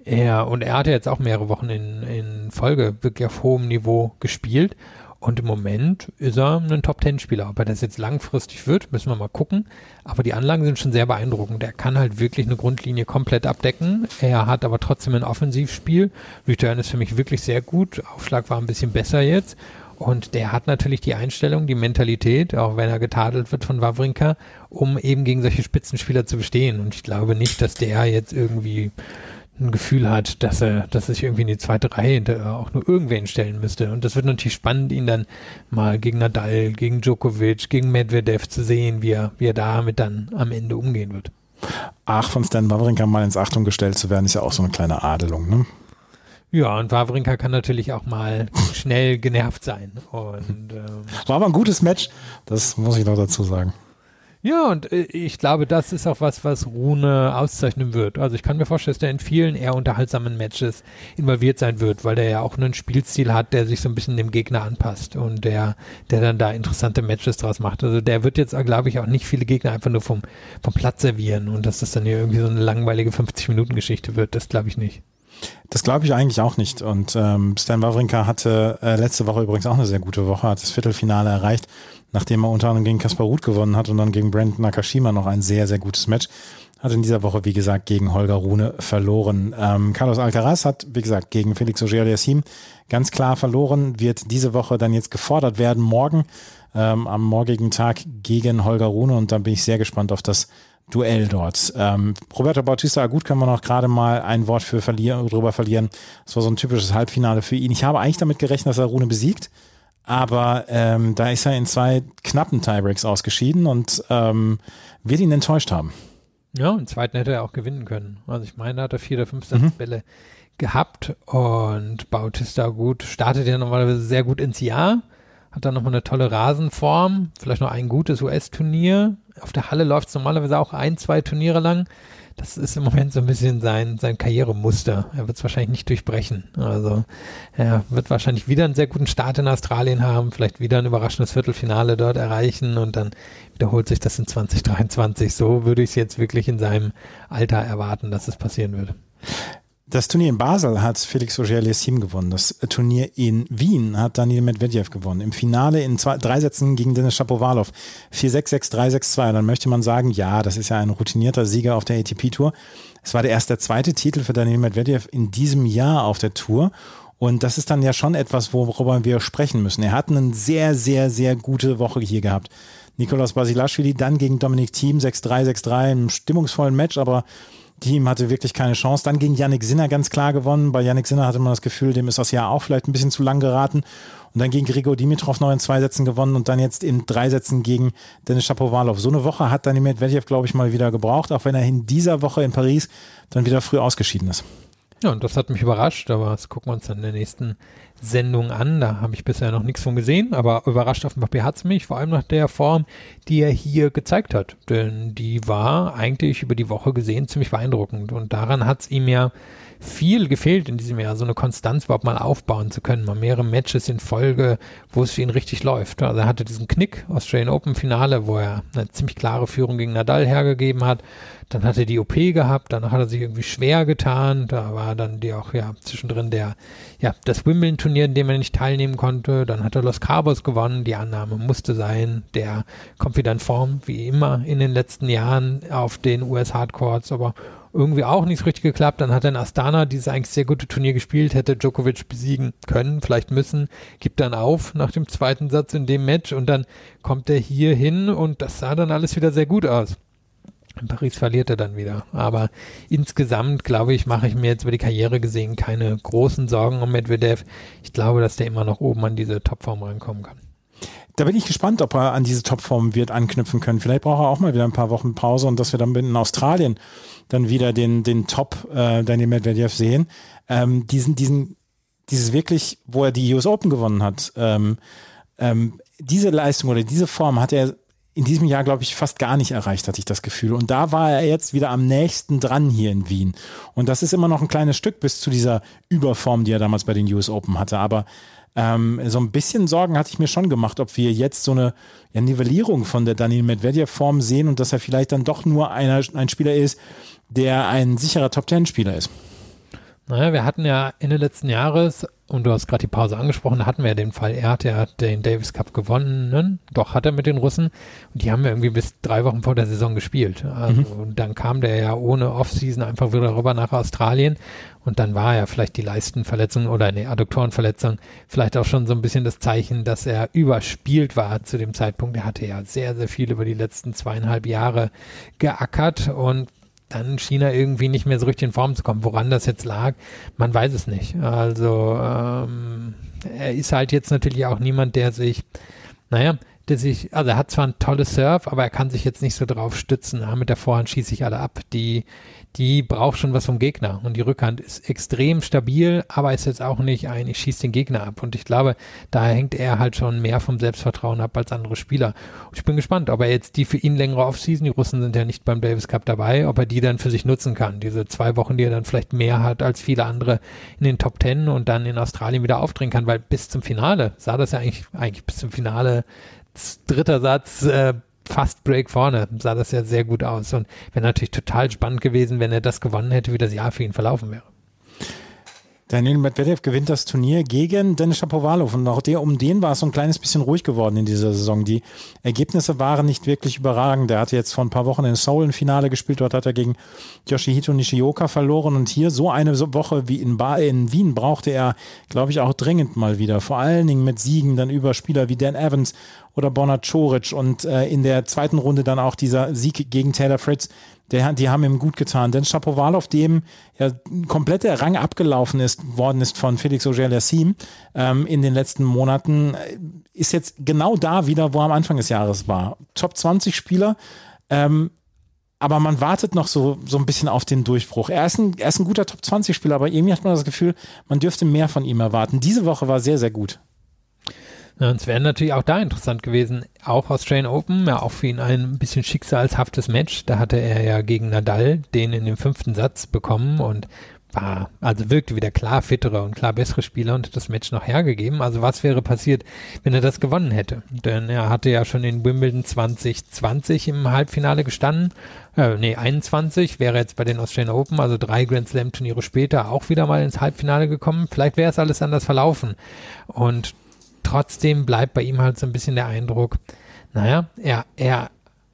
Er, und er hatte jetzt auch mehrere Wochen in, in Folge wirklich auf hohem Niveau gespielt. Und im Moment ist er ein Top-Ten-Spieler. Ob er das jetzt langfristig wird, müssen wir mal gucken. Aber die Anlagen sind schon sehr beeindruckend. Er kann halt wirklich eine Grundlinie komplett abdecken. Er hat aber trotzdem ein Offensivspiel. Return ist für mich wirklich sehr gut. Aufschlag war ein bisschen besser jetzt. Und der hat natürlich die Einstellung, die Mentalität, auch wenn er getadelt wird von Wawrinka, um eben gegen solche Spitzenspieler zu bestehen. Und ich glaube nicht, dass der jetzt irgendwie ein Gefühl hat, dass er, dass er sich irgendwie in die zweite Reihe hinter auch nur irgendwen stellen müsste. Und das wird natürlich spannend, ihn dann mal gegen Nadal, gegen Djokovic, gegen Medvedev zu sehen, wie er, wie er damit dann am Ende umgehen wird. Ach, von Stan Wawrinka mal ins Achtung gestellt zu werden, ist ja auch so eine kleine Adelung, ne? Ja, und Wawrinka kann natürlich auch mal schnell genervt sein. Und, ähm, War aber ein gutes Match, das muss ich noch dazu sagen. Ja, und äh, ich glaube, das ist auch was, was Rune auszeichnen wird. Also ich kann mir vorstellen, dass der in vielen eher unterhaltsamen Matches involviert sein wird, weil der ja auch einen Spielstil hat, der sich so ein bisschen dem Gegner anpasst und der, der dann da interessante Matches draus macht. Also der wird jetzt, glaube ich, auch nicht viele Gegner einfach nur vom, vom Platz servieren und dass das dann hier irgendwie so eine langweilige 50-Minuten-Geschichte wird, das glaube ich nicht. Das glaube ich eigentlich auch nicht. Und ähm, Stan Wawrinka hatte äh, letzte Woche übrigens auch eine sehr gute Woche, hat das Viertelfinale erreicht nachdem er unter anderem gegen Kaspar Ruth gewonnen hat und dann gegen Brandon Nakashima noch ein sehr, sehr gutes Match. Hat in dieser Woche, wie gesagt, gegen Holger Rune verloren. Ähm, Carlos Alcaraz hat, wie gesagt, gegen Felix Auger-Aliassime ganz klar verloren, wird diese Woche dann jetzt gefordert werden, morgen, ähm, am morgigen Tag gegen Holger Rune und dann bin ich sehr gespannt auf das Duell dort. Ähm, Roberto Bautista gut kann man noch gerade mal ein Wort für verlieren, drüber verlieren. Das war so ein typisches Halbfinale für ihn. Ich habe eigentlich damit gerechnet, dass er Rune besiegt. Aber ähm, da ist er in zwei knappen Tiebreaks ausgeschieden und ähm, wird ihn enttäuscht haben. Ja, im zweiten hätte er auch gewinnen können. Also ich meine, da hat er vier oder fünf Satzbälle mhm. gehabt und Bautista gut, startet ja normalerweise sehr gut ins Jahr, hat dann nochmal eine tolle Rasenform, vielleicht noch ein gutes US-Turnier. Auf der Halle läuft es normalerweise auch ein, zwei Turniere lang das ist im Moment so ein bisschen sein, sein Karrieremuster. Er wird es wahrscheinlich nicht durchbrechen. Also er wird wahrscheinlich wieder einen sehr guten Start in Australien haben, vielleicht wieder ein überraschendes Viertelfinale dort erreichen und dann wiederholt sich das in 2023. So würde ich es jetzt wirklich in seinem Alter erwarten, dass es passieren würde. Das Turnier in Basel hat Felix Auger-Aliassime gewonnen. Das Turnier in Wien hat Daniel Medvedev gewonnen. Im Finale in zwei, drei Sätzen gegen Dennis Shapovalov. 4-6, 6-3, 6-2. Dann möchte man sagen, ja, das ist ja ein routinierter Sieger auf der ATP-Tour. Es war der erst der zweite Titel für Daniel Medvedev in diesem Jahr auf der Tour. Und das ist dann ja schon etwas, worüber wir sprechen müssen. Er hat eine sehr, sehr, sehr gute Woche hier gehabt. Nikolaus Basilashvili dann gegen Dominik Thiem 6-3, 6-3, im stimmungsvollen Match, aber Team hatte wirklich keine Chance. Dann gegen Yannick Sinner ganz klar gewonnen. Bei Yannick Sinner hatte man das Gefühl, dem ist das Jahr auch vielleicht ein bisschen zu lang geraten. Und dann gegen Grigor Dimitrov noch in zwei Sätzen gewonnen und dann jetzt in drei Sätzen gegen Dennis Shapovalov. So eine Woche hat Daniel Medvedev, glaube ich, mal wieder gebraucht, auch wenn er in dieser Woche in Paris dann wieder früh ausgeschieden ist. Ja, und das hat mich überrascht, aber das gucken wir uns dann in der nächsten Sendung an. Da habe ich bisher noch nichts von gesehen, aber überrascht auf dem Papier hat's mich, vor allem nach der Form, die er hier gezeigt hat. Denn die war eigentlich über die Woche gesehen ziemlich beeindruckend. Und daran hat's ihm ja viel gefehlt in diesem Jahr, so eine Konstanz überhaupt mal aufbauen zu können, mal mehrere Matches in Folge, wo es für ihn richtig läuft. Also er hatte diesen Knick, Australian Open Finale, wo er eine ziemlich klare Führung gegen Nadal hergegeben hat. Dann hat er die OP gehabt, danach hat er sich irgendwie schwer getan. Da war dann die auch ja zwischendrin der, ja, das Wimbledon-Turnier, in dem er nicht teilnehmen konnte. Dann hat er Los Cabos gewonnen. Die Annahme musste sein, der kommt wieder in Form, wie immer in den letzten Jahren auf den US-Hardcourts, aber irgendwie auch nicht so richtig geklappt. Dann hat er in Astana dieses eigentlich sehr gute Turnier gespielt, hätte Djokovic besiegen können, vielleicht müssen, gibt dann auf nach dem zweiten Satz in dem Match und dann kommt er hier hin und das sah dann alles wieder sehr gut aus. In Paris verliert er dann wieder. Aber insgesamt, glaube ich, mache ich mir jetzt über die Karriere gesehen keine großen Sorgen um Medvedev. Ich glaube, dass der immer noch oben an diese Topform rankommen kann. Da bin ich gespannt, ob er an diese Topform wird anknüpfen können. Vielleicht braucht er auch mal wieder ein paar Wochen Pause und dass wir dann in Australien dann wieder den, den Top äh, Daniel Medvedev sehen. Ähm, diesen, diesen, dieses wirklich, wo er die US Open gewonnen hat, ähm, ähm, diese Leistung oder diese Form hat er in diesem Jahr, glaube ich, fast gar nicht erreicht, hatte ich das Gefühl. Und da war er jetzt wieder am nächsten dran hier in Wien. Und das ist immer noch ein kleines Stück bis zu dieser Überform, die er damals bei den US Open hatte. Aber ähm, so ein bisschen Sorgen hatte ich mir schon gemacht, ob wir jetzt so eine ja, Nivellierung von der Daniel Medvedev-Form sehen und dass er vielleicht dann doch nur einer, ein Spieler ist, der ein sicherer Top-Ten-Spieler ist. Naja, wir hatten ja Ende letzten Jahres, und du hast gerade die Pause angesprochen, da hatten wir ja den Fall, er hat ja den Davis Cup gewonnen, doch hat er mit den Russen, und die haben ja irgendwie bis drei Wochen vor der Saison gespielt. Also mhm. dann kam der ja ohne Offseason einfach wieder rüber nach Australien und dann war ja vielleicht die Leistenverletzung oder eine Adduktorenverletzung vielleicht auch schon so ein bisschen das Zeichen, dass er überspielt war zu dem Zeitpunkt. Er hatte ja sehr, sehr viel über die letzten zweieinhalb Jahre geackert und dann schien er irgendwie nicht mehr so richtig in Form zu kommen. Woran das jetzt lag, man weiß es nicht. Also ähm, er ist halt jetzt natürlich auch niemand, der sich, naja, der sich, also er hat zwar ein tolles Surf, aber er kann sich jetzt nicht so drauf stützen. Ja, mit der Vorhand schieße ich alle ab. Die, die braucht schon was vom Gegner. Und die Rückhand ist extrem stabil, aber ist jetzt auch nicht ein, ich schieße den Gegner ab. Und ich glaube, da hängt er halt schon mehr vom Selbstvertrauen ab als andere Spieler. Und ich bin gespannt, ob er jetzt die für ihn längere Offseason, die Russen sind ja nicht beim Davis Cup dabei, ob er die dann für sich nutzen kann. Diese zwei Wochen, die er dann vielleicht mehr hat als viele andere in den Top Ten und dann in Australien wieder aufdrehen kann, weil bis zum Finale sah das ja eigentlich, eigentlich bis zum Finale dritter Satz, äh, fast Break vorne, sah das ja sehr gut aus. Und wäre natürlich total spannend gewesen, wenn er das gewonnen hätte, wie das Jahr für ihn verlaufen wäre. Daniel Medvedev gewinnt das Turnier gegen Dennis Shapovalov und auch der, um den war es so ein kleines bisschen ruhig geworden in dieser Saison. Die Ergebnisse waren nicht wirklich überragend. Der hatte jetzt vor ein paar Wochen in Seoul ein Finale gespielt, dort hat er gegen Yoshihito Nishioka verloren und hier so eine Woche wie in, ba in Wien brauchte er, glaube ich, auch dringend mal wieder. Vor allen Dingen mit Siegen dann über Spieler wie Dan Evans oder Bonat Choric und äh, in der zweiten Runde dann auch dieser Sieg gegen Taylor Fritz der, die haben ihm gut getan. Denn Shapovalov, dem ja komplett der Rang abgelaufen ist, worden ist von Felix Auger-Lassim ähm, in den letzten Monaten, äh, ist jetzt genau da wieder, wo er am Anfang des Jahres war. Top 20 Spieler, ähm, aber man wartet noch so, so ein bisschen auf den Durchbruch. Er ist, ein, er ist ein guter Top 20 Spieler, aber irgendwie hat man das Gefühl, man dürfte mehr von ihm erwarten. Diese Woche war sehr, sehr gut. Ja, und es wäre natürlich auch da interessant gewesen, auch Australian Open, ja auch für ihn ein bisschen schicksalshaftes Match. Da hatte er ja gegen Nadal den in dem fünften Satz bekommen und war, also wirkte wieder klar fittere und klar bessere Spieler und hat das Match noch hergegeben. Also was wäre passiert, wenn er das gewonnen hätte? Denn er hatte ja schon in Wimbledon 2020 im Halbfinale gestanden. Äh, nee, 21 wäre jetzt bei den Australian Open, also drei Grand Slam Turniere später auch wieder mal ins Halbfinale gekommen. Vielleicht wäre es alles anders verlaufen. Und trotzdem bleibt bei ihm halt so ein bisschen der Eindruck, naja, er, er,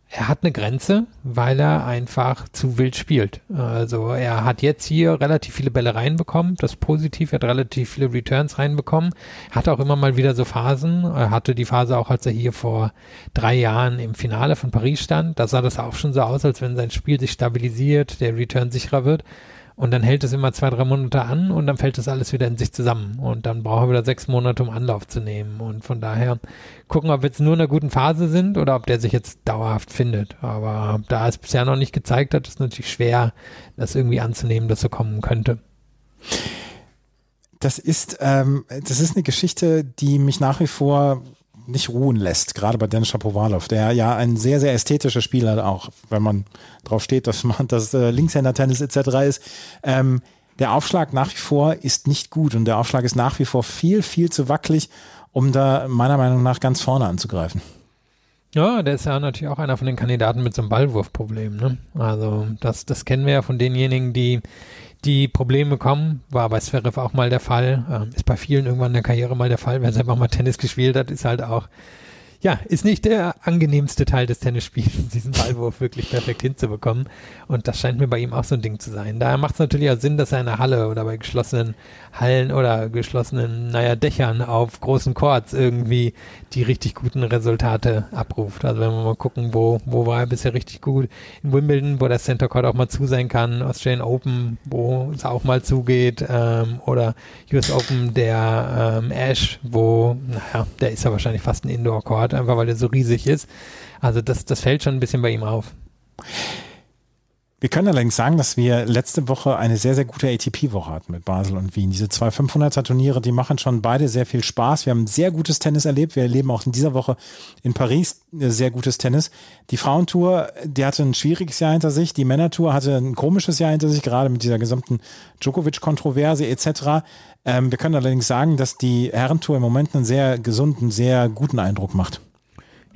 er hat eine Grenze, weil er einfach zu wild spielt. Also er hat jetzt hier relativ viele Bälle reinbekommen, das ist positiv, er hat relativ viele Returns reinbekommen, hat auch immer mal wieder so Phasen, er hatte die Phase auch, als er hier vor drei Jahren im Finale von Paris stand, da sah das auch schon so aus, als wenn sein Spiel sich stabilisiert, der Return sicherer wird. Und dann hält es immer zwei, drei Monate an und dann fällt das alles wieder in sich zusammen. Und dann braucht er wieder sechs Monate, um Anlauf zu nehmen. Und von daher gucken, ob wir jetzt nur in einer guten Phase sind oder ob der sich jetzt dauerhaft findet. Aber da es bisher noch nicht gezeigt hat, ist es natürlich schwer, das irgendwie anzunehmen, dass so kommen könnte. das ist, ähm, das ist eine Geschichte, die mich nach wie vor nicht ruhen lässt, gerade bei Dennis Shapovalov, der ja ein sehr, sehr ästhetischer Spieler auch, wenn man drauf steht, dass man das äh, Linkshänder-Tennis etc. ist. Ähm, der Aufschlag nach wie vor ist nicht gut und der Aufschlag ist nach wie vor viel, viel zu wackelig, um da meiner Meinung nach ganz vorne anzugreifen. Ja, der ist ja natürlich auch einer von den Kandidaten mit so einem Ballwurfproblem. Ne? Also das, das kennen wir ja von denjenigen, die die Probleme kommen. War bei Zverev auch mal der Fall. Ähm, ist bei vielen irgendwann in der Karriere mal der Fall. Wer selber mal Tennis gespielt hat, ist halt auch ja, ist nicht der angenehmste Teil des Tennisspiels, [laughs] diesen Ballwurf wirklich perfekt hinzubekommen. Und das scheint mir bei ihm auch so ein Ding zu sein. Daher macht es natürlich auch Sinn, dass er in der Halle oder bei geschlossenen Hallen oder geschlossenen, naja, Dächern auf großen Courts irgendwie die richtig guten Resultate abruft. Also wenn wir mal gucken, wo, wo war er bisher richtig gut? In Wimbledon, wo der Center Court auch mal zu sein kann, Australian Open, wo es auch mal zugeht, ähm, oder US Open, der ähm, Ash, wo, naja, der ist ja wahrscheinlich fast ein Indoor Einfach weil der so riesig ist. Also das, das fällt schon ein bisschen bei ihm auf. Wir können allerdings sagen, dass wir letzte Woche eine sehr, sehr gute ATP-Woche hatten mit Basel und Wien. Diese zwei 500er-Turniere, die machen schon beide sehr viel Spaß. Wir haben sehr gutes Tennis erlebt. Wir erleben auch in dieser Woche in Paris sehr gutes Tennis. Die Frauentour, die hatte ein schwieriges Jahr hinter sich. Die Männertour hatte ein komisches Jahr hinter sich, gerade mit dieser gesamten Djokovic-Kontroverse etc. Ähm, wir können allerdings sagen, dass die Herrentour im Moment einen sehr gesunden, sehr guten Eindruck macht.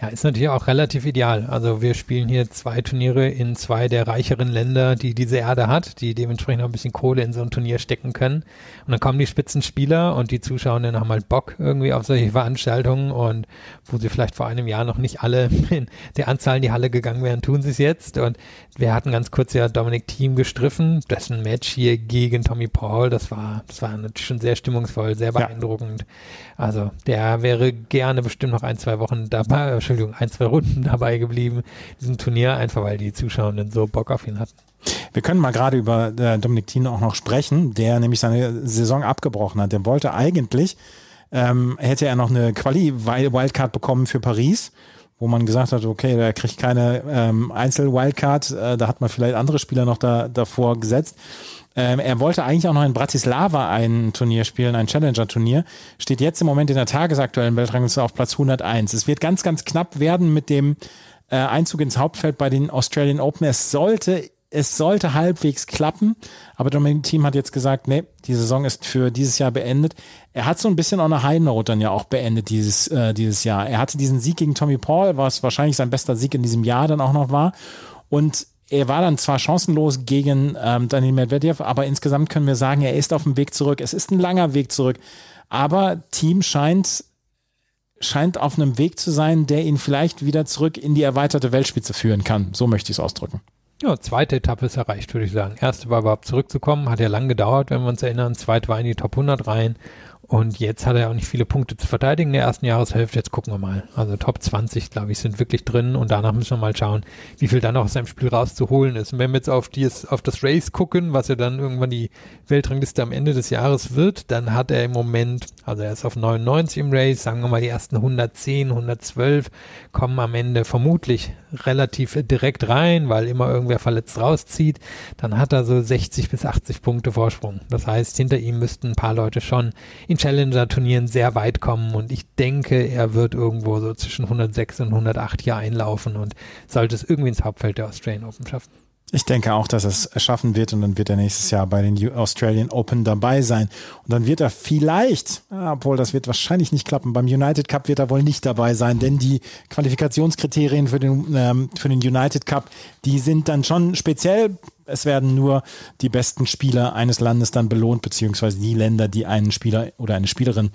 Ja, ist natürlich auch relativ ideal. Also wir spielen hier zwei Turniere in zwei der reicheren Länder, die diese Erde hat, die dementsprechend auch ein bisschen Kohle in so ein Turnier stecken können. Und dann kommen die Spitzenspieler und die Zuschauerinnen haben halt Bock irgendwie auf solche Veranstaltungen und wo sie vielleicht vor einem Jahr noch nicht alle in der Anzahl in die Halle gegangen wären, tun sie es jetzt. Und wir hatten ganz kurz ja Dominik Thiem gestriffen, dessen Match hier gegen Tommy Paul, das war, das war natürlich schon sehr stimmungsvoll, sehr beeindruckend. Ja. Also der wäre gerne bestimmt noch ein, zwei Wochen dabei, Entschuldigung, ein, zwei Runden [laughs] dabei geblieben, diesem Turnier, einfach weil die Zuschauenden so Bock auf ihn hatten. Wir können mal gerade über äh, Dominik Thiem auch noch sprechen, der nämlich seine Saison abgebrochen hat. Der wollte eigentlich, ähm, hätte er noch eine Quali-Wildcard bekommen für Paris wo man gesagt hat, okay, der kriegt keine ähm, Einzel-Wildcard, äh, da hat man vielleicht andere Spieler noch da, davor gesetzt. Ähm, er wollte eigentlich auch noch in Bratislava ein Turnier spielen, ein Challenger-Turnier. Steht jetzt im Moment in der tagesaktuellen Weltrangliste auf Platz 101. Es wird ganz, ganz knapp werden mit dem äh, Einzug ins Hauptfeld bei den Australian Open. Es sollte es sollte halbwegs klappen, aber Dominik Team hat jetzt gesagt, nee, die Saison ist für dieses Jahr beendet. Er hat so ein bisschen on a high note dann ja auch beendet dieses, äh, dieses Jahr. Er hatte diesen Sieg gegen Tommy Paul, was wahrscheinlich sein bester Sieg in diesem Jahr dann auch noch war. Und er war dann zwar chancenlos gegen ähm, Daniel Medvedev, aber insgesamt können wir sagen, er ist auf dem Weg zurück. Es ist ein langer Weg zurück. Aber Team scheint, scheint auf einem Weg zu sein, der ihn vielleicht wieder zurück in die erweiterte Weltspitze führen kann. So möchte ich es ausdrücken. Ja, zweite Etappe ist erreicht, würde ich sagen. Erste war überhaupt zurückzukommen, hat ja lang gedauert, wenn wir uns erinnern. Zweite war in die Top 100 rein und jetzt hat er auch nicht viele Punkte zu verteidigen in der ersten Jahreshälfte. Jetzt gucken wir mal. Also Top 20, glaube ich, sind wirklich drin. Und danach müssen wir mal schauen, wie viel dann noch aus seinem Spiel rauszuholen ist. Und wenn wir jetzt auf, dies, auf das Race gucken, was ja dann irgendwann die Weltrangliste am Ende des Jahres wird, dann hat er im Moment, also er ist auf 99 im Race, sagen wir mal die ersten 110, 112 kommen am Ende vermutlich relativ direkt rein, weil immer irgendwer verletzt rauszieht. Dann hat er so 60 bis 80 Punkte Vorsprung. Das heißt, hinter ihm müssten ein paar Leute schon in in Challenger-Turnieren sehr weit kommen und ich denke, er wird irgendwo so zwischen 106 und 108 hier einlaufen und sollte es irgendwie ins Hauptfeld der Australian Open schaffen. Ich denke auch, dass er es schaffen wird und dann wird er nächstes Jahr bei den Australian Open dabei sein. Und dann wird er vielleicht, obwohl das wird wahrscheinlich nicht klappen, beim United Cup wird er wohl nicht dabei sein, denn die Qualifikationskriterien für den, ähm, für den United Cup, die sind dann schon speziell. Es werden nur die besten Spieler eines Landes dann belohnt, beziehungsweise die Länder, die einen Spieler oder eine Spielerin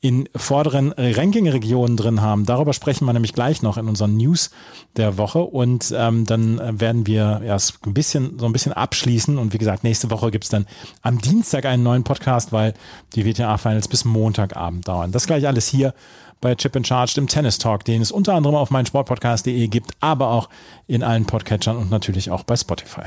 in vorderen Ranking-Regionen drin haben. Darüber sprechen wir nämlich gleich noch in unseren News der Woche und ähm, dann werden wir erst ein bisschen so ein bisschen abschließen und wie gesagt, nächste Woche gibt es dann am Dienstag einen neuen Podcast, weil die WTA-Finals bis Montagabend dauern. Das gleich alles hier bei Chip and Charged im Tennis Talk, den es unter anderem auf meinsportpodcast.de gibt, aber auch in allen Podcatchern und natürlich auch bei Spotify.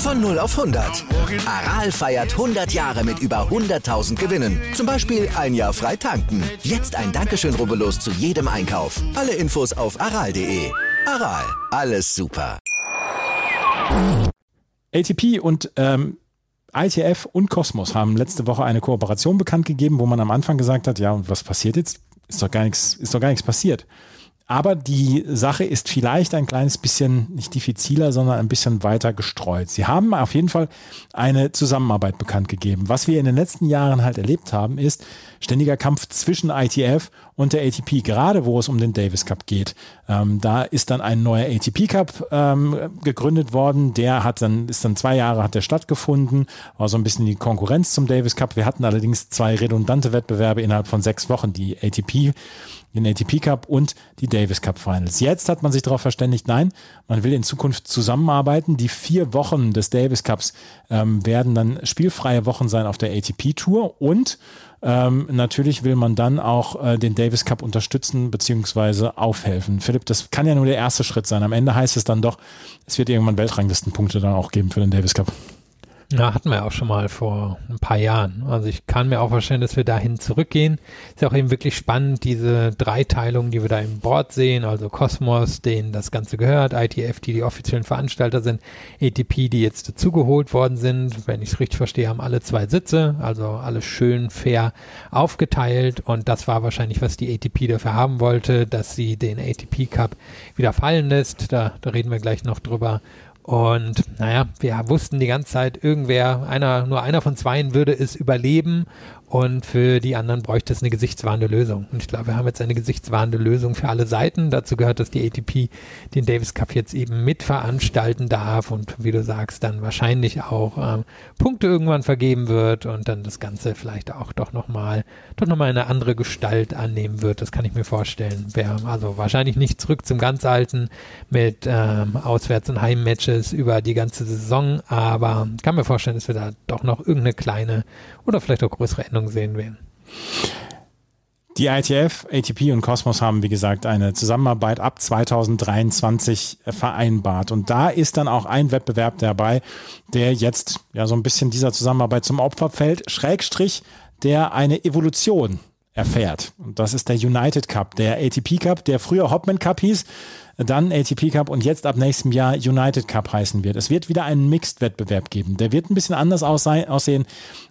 Von 0 auf 100. Aral feiert 100 Jahre mit über 100.000 Gewinnen. Zum Beispiel ein Jahr frei tanken. Jetzt ein Dankeschön, rubbellos zu jedem Einkauf. Alle Infos auf aral.de. Aral, alles super. ATP und ähm, ITF und Cosmos haben letzte Woche eine Kooperation bekannt gegeben, wo man am Anfang gesagt hat, ja, und was passiert jetzt? Ist doch gar nichts passiert. Aber die Sache ist vielleicht ein kleines bisschen nicht diffiziler, sondern ein bisschen weiter gestreut. Sie haben auf jeden Fall eine Zusammenarbeit bekannt gegeben. Was wir in den letzten Jahren halt erlebt haben, ist ständiger Kampf zwischen ITF und der ATP, gerade wo es um den Davis Cup geht. Ähm, da ist dann ein neuer ATP Cup ähm, gegründet worden. Der hat dann, ist dann zwei Jahre hat der stattgefunden, war so ein bisschen die Konkurrenz zum Davis Cup. Wir hatten allerdings zwei redundante Wettbewerbe innerhalb von sechs Wochen. Die ATP den ATP Cup und die Davis Cup Finals. Jetzt hat man sich darauf verständigt, nein, man will in Zukunft zusammenarbeiten. Die vier Wochen des Davis Cups ähm, werden dann spielfreie Wochen sein auf der ATP Tour und ähm, natürlich will man dann auch äh, den Davis Cup unterstützen beziehungsweise aufhelfen. Philipp, das kann ja nur der erste Schritt sein. Am Ende heißt es dann doch, es wird irgendwann Weltranglistenpunkte dann auch geben für den Davis Cup. Ja, hatten wir auch schon mal vor ein paar Jahren. Also ich kann mir auch vorstellen, dass wir dahin zurückgehen. Ist ja auch eben wirklich spannend, diese Dreiteilung, die wir da im Board sehen, also Cosmos, denen das Ganze gehört, ITF, die die offiziellen Veranstalter sind, ATP, die jetzt dazugeholt worden sind. Wenn ich es richtig verstehe, haben alle zwei Sitze, also alles schön fair aufgeteilt und das war wahrscheinlich, was die ATP dafür haben wollte, dass sie den ATP Cup wieder fallen lässt. Da, da reden wir gleich noch drüber. Und naja, wir wussten die ganze Zeit, irgendwer, einer, nur einer von zweien würde es überleben und für die anderen bräuchte es eine gesichtswahrende Lösung. Und ich glaube, wir haben jetzt eine gesichtswahrende Lösung für alle Seiten. Dazu gehört, dass die ATP den Davis Cup jetzt eben mitveranstalten darf und wie du sagst, dann wahrscheinlich auch ähm, Punkte irgendwann vergeben wird und dann das Ganze vielleicht auch doch nochmal doch noch mal eine andere Gestalt annehmen wird. Das kann ich mir vorstellen. Wär also wahrscheinlich nicht zurück zum ganz alten mit ähm, Auswärts- und Heimmatches über die ganze Saison, aber kann mir vorstellen, dass wir da doch noch irgendeine kleine oder vielleicht auch größere Änderung sehen werden. Die ITF, ATP und Cosmos haben, wie gesagt, eine Zusammenarbeit ab 2023 vereinbart. Und da ist dann auch ein Wettbewerb dabei, der jetzt ja so ein bisschen dieser Zusammenarbeit zum Opfer fällt, Schrägstrich, der eine Evolution erfährt. Und das ist der United Cup, der ATP Cup, der früher Hopman Cup hieß, dann ATP Cup und jetzt ab nächstem Jahr United Cup heißen wird. Es wird wieder einen Mixed-Wettbewerb geben. Der wird ein bisschen anders aussehen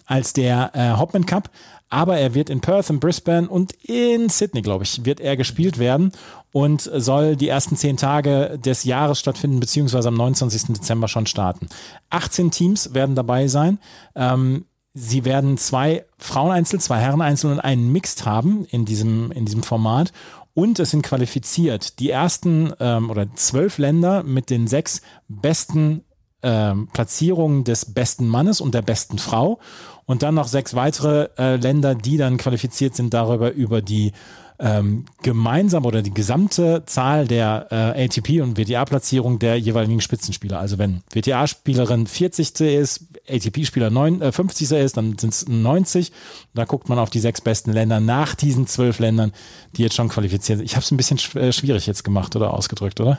als der äh, Hopman Cup, aber er wird in Perth, in Brisbane und in Sydney, glaube ich, wird er gespielt werden und soll die ersten zehn Tage des Jahres stattfinden, beziehungsweise am 29. Dezember schon starten. 18 Teams werden dabei sein. Ähm, Sie werden zwei Fraueneinzel, zwei Herreneinzel und einen Mixed haben in diesem, in diesem Format. Und es sind qualifiziert die ersten ähm, oder zwölf Länder mit den sechs besten ähm, Platzierungen des besten Mannes und der besten Frau. Und dann noch sechs weitere äh, Länder, die dann qualifiziert sind darüber über die ähm, gemeinsam oder die gesamte Zahl der äh, ATP und WTA-Platzierung der jeweiligen Spitzenspieler. Also wenn WTA-Spielerin 40. ist, ATP-Spieler äh, 50. ist, dann sind es 90. Da guckt man auf die sechs besten Länder nach diesen zwölf Ländern, die jetzt schon qualifiziert sind. Ich habe es ein bisschen sch äh, schwierig jetzt gemacht oder ausgedrückt, oder?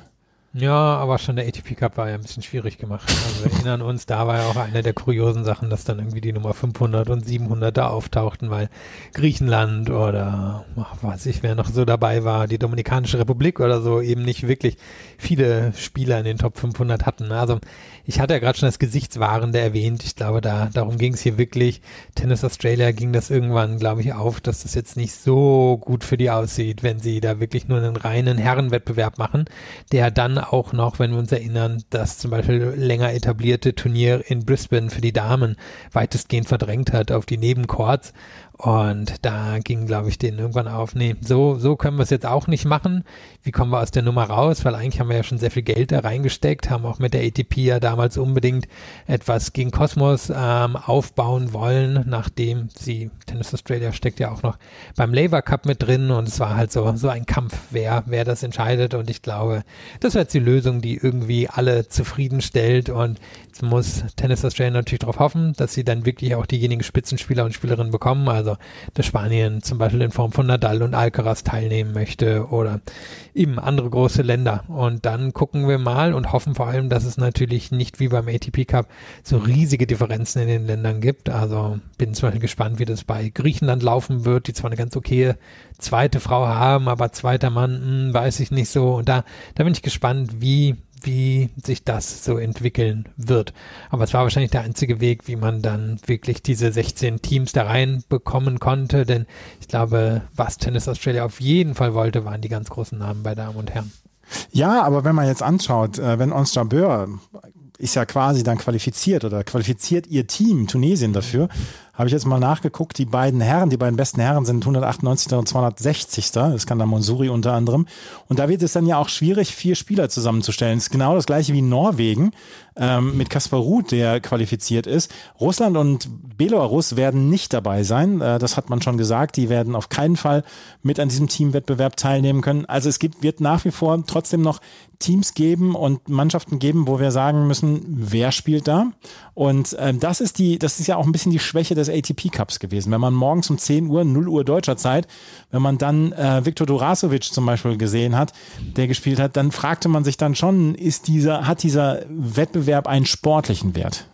Ja, aber schon der ATP Cup war ja ein bisschen schwierig gemacht. Also wir erinnern uns, da war ja auch eine der kuriosen Sachen, dass dann irgendwie die Nummer 500 und 700 da auftauchten, weil Griechenland oder ach, weiß ich, wer noch so dabei war, die Dominikanische Republik oder so eben nicht wirklich viele Spieler in den Top 500 hatten. Also ich hatte ja gerade schon das Gesichtswahrende erwähnt. Ich glaube, da darum ging es hier wirklich. Tennis Australia ging das irgendwann, glaube ich, auf, dass das jetzt nicht so gut für die aussieht, wenn sie da wirklich nur einen reinen Herrenwettbewerb machen, der dann auch noch, wenn wir uns erinnern, das zum Beispiel länger etablierte Turnier in Brisbane für die Damen weitestgehend verdrängt hat auf die Nebencourts. Und da ging, glaube ich, denen irgendwann auf, nee, so, so können wir es jetzt auch nicht machen. Wie kommen wir aus der Nummer raus? Weil eigentlich haben wir ja schon sehr viel Geld da reingesteckt, haben auch mit der ATP ja damals unbedingt etwas gegen Kosmos ähm, aufbauen wollen, nachdem sie, Tennis Australia steckt ja auch noch beim Labour Cup mit drin und es war halt so, so ein Kampf, wer, wer das entscheidet. Und ich glaube, das wäre jetzt die Lösung, die irgendwie alle zufriedenstellt und Jetzt muss Tennis Australia natürlich darauf hoffen, dass sie dann wirklich auch diejenigen Spitzenspieler und Spielerinnen bekommen. Also, dass Spanien zum Beispiel in Form von Nadal und Alcaraz teilnehmen möchte oder eben andere große Länder. Und dann gucken wir mal und hoffen vor allem, dass es natürlich nicht wie beim ATP Cup so riesige Differenzen in den Ländern gibt. Also, bin zum Beispiel gespannt, wie das bei Griechenland laufen wird, die zwar eine ganz okay zweite Frau haben, aber zweiter Mann, hm, weiß ich nicht so. Und da, da bin ich gespannt, wie wie sich das so entwickeln wird. Aber es war wahrscheinlich der einzige Weg, wie man dann wirklich diese 16 Teams da reinbekommen konnte, denn ich glaube, was Tennis Australia auf jeden Fall wollte, waren die ganz großen Namen bei Damen und Herren. Ja, aber wenn man jetzt anschaut, äh, wenn Ons Jabeur ist ja quasi dann qualifiziert oder qualifiziert ihr Team Tunesien dafür, habe ich jetzt mal nachgeguckt, die beiden Herren, die beiden besten Herren sind 198. und 260. Das kann da Monsuri unter anderem. Und da wird es dann ja auch schwierig, vier Spieler zusammenzustellen. Das ist genau das gleiche wie Norwegen ähm, mit Kaspar Ruth, der qualifiziert ist. Russland und Belarus werden nicht dabei sein. Äh, das hat man schon gesagt. Die werden auf keinen Fall mit an diesem Teamwettbewerb teilnehmen können. Also es gibt, wird nach wie vor trotzdem noch Teams geben und Mannschaften geben, wo wir sagen müssen, wer spielt da? Und ähm, das ist die, das ist ja auch ein bisschen die Schwäche des ATP Cups gewesen. Wenn man morgens um 10 Uhr, 0 Uhr deutscher Zeit, wenn man dann äh, Viktor Durasovic zum Beispiel gesehen hat, der gespielt hat, dann fragte man sich dann schon, ist dieser, hat dieser Wettbewerb einen sportlichen Wert?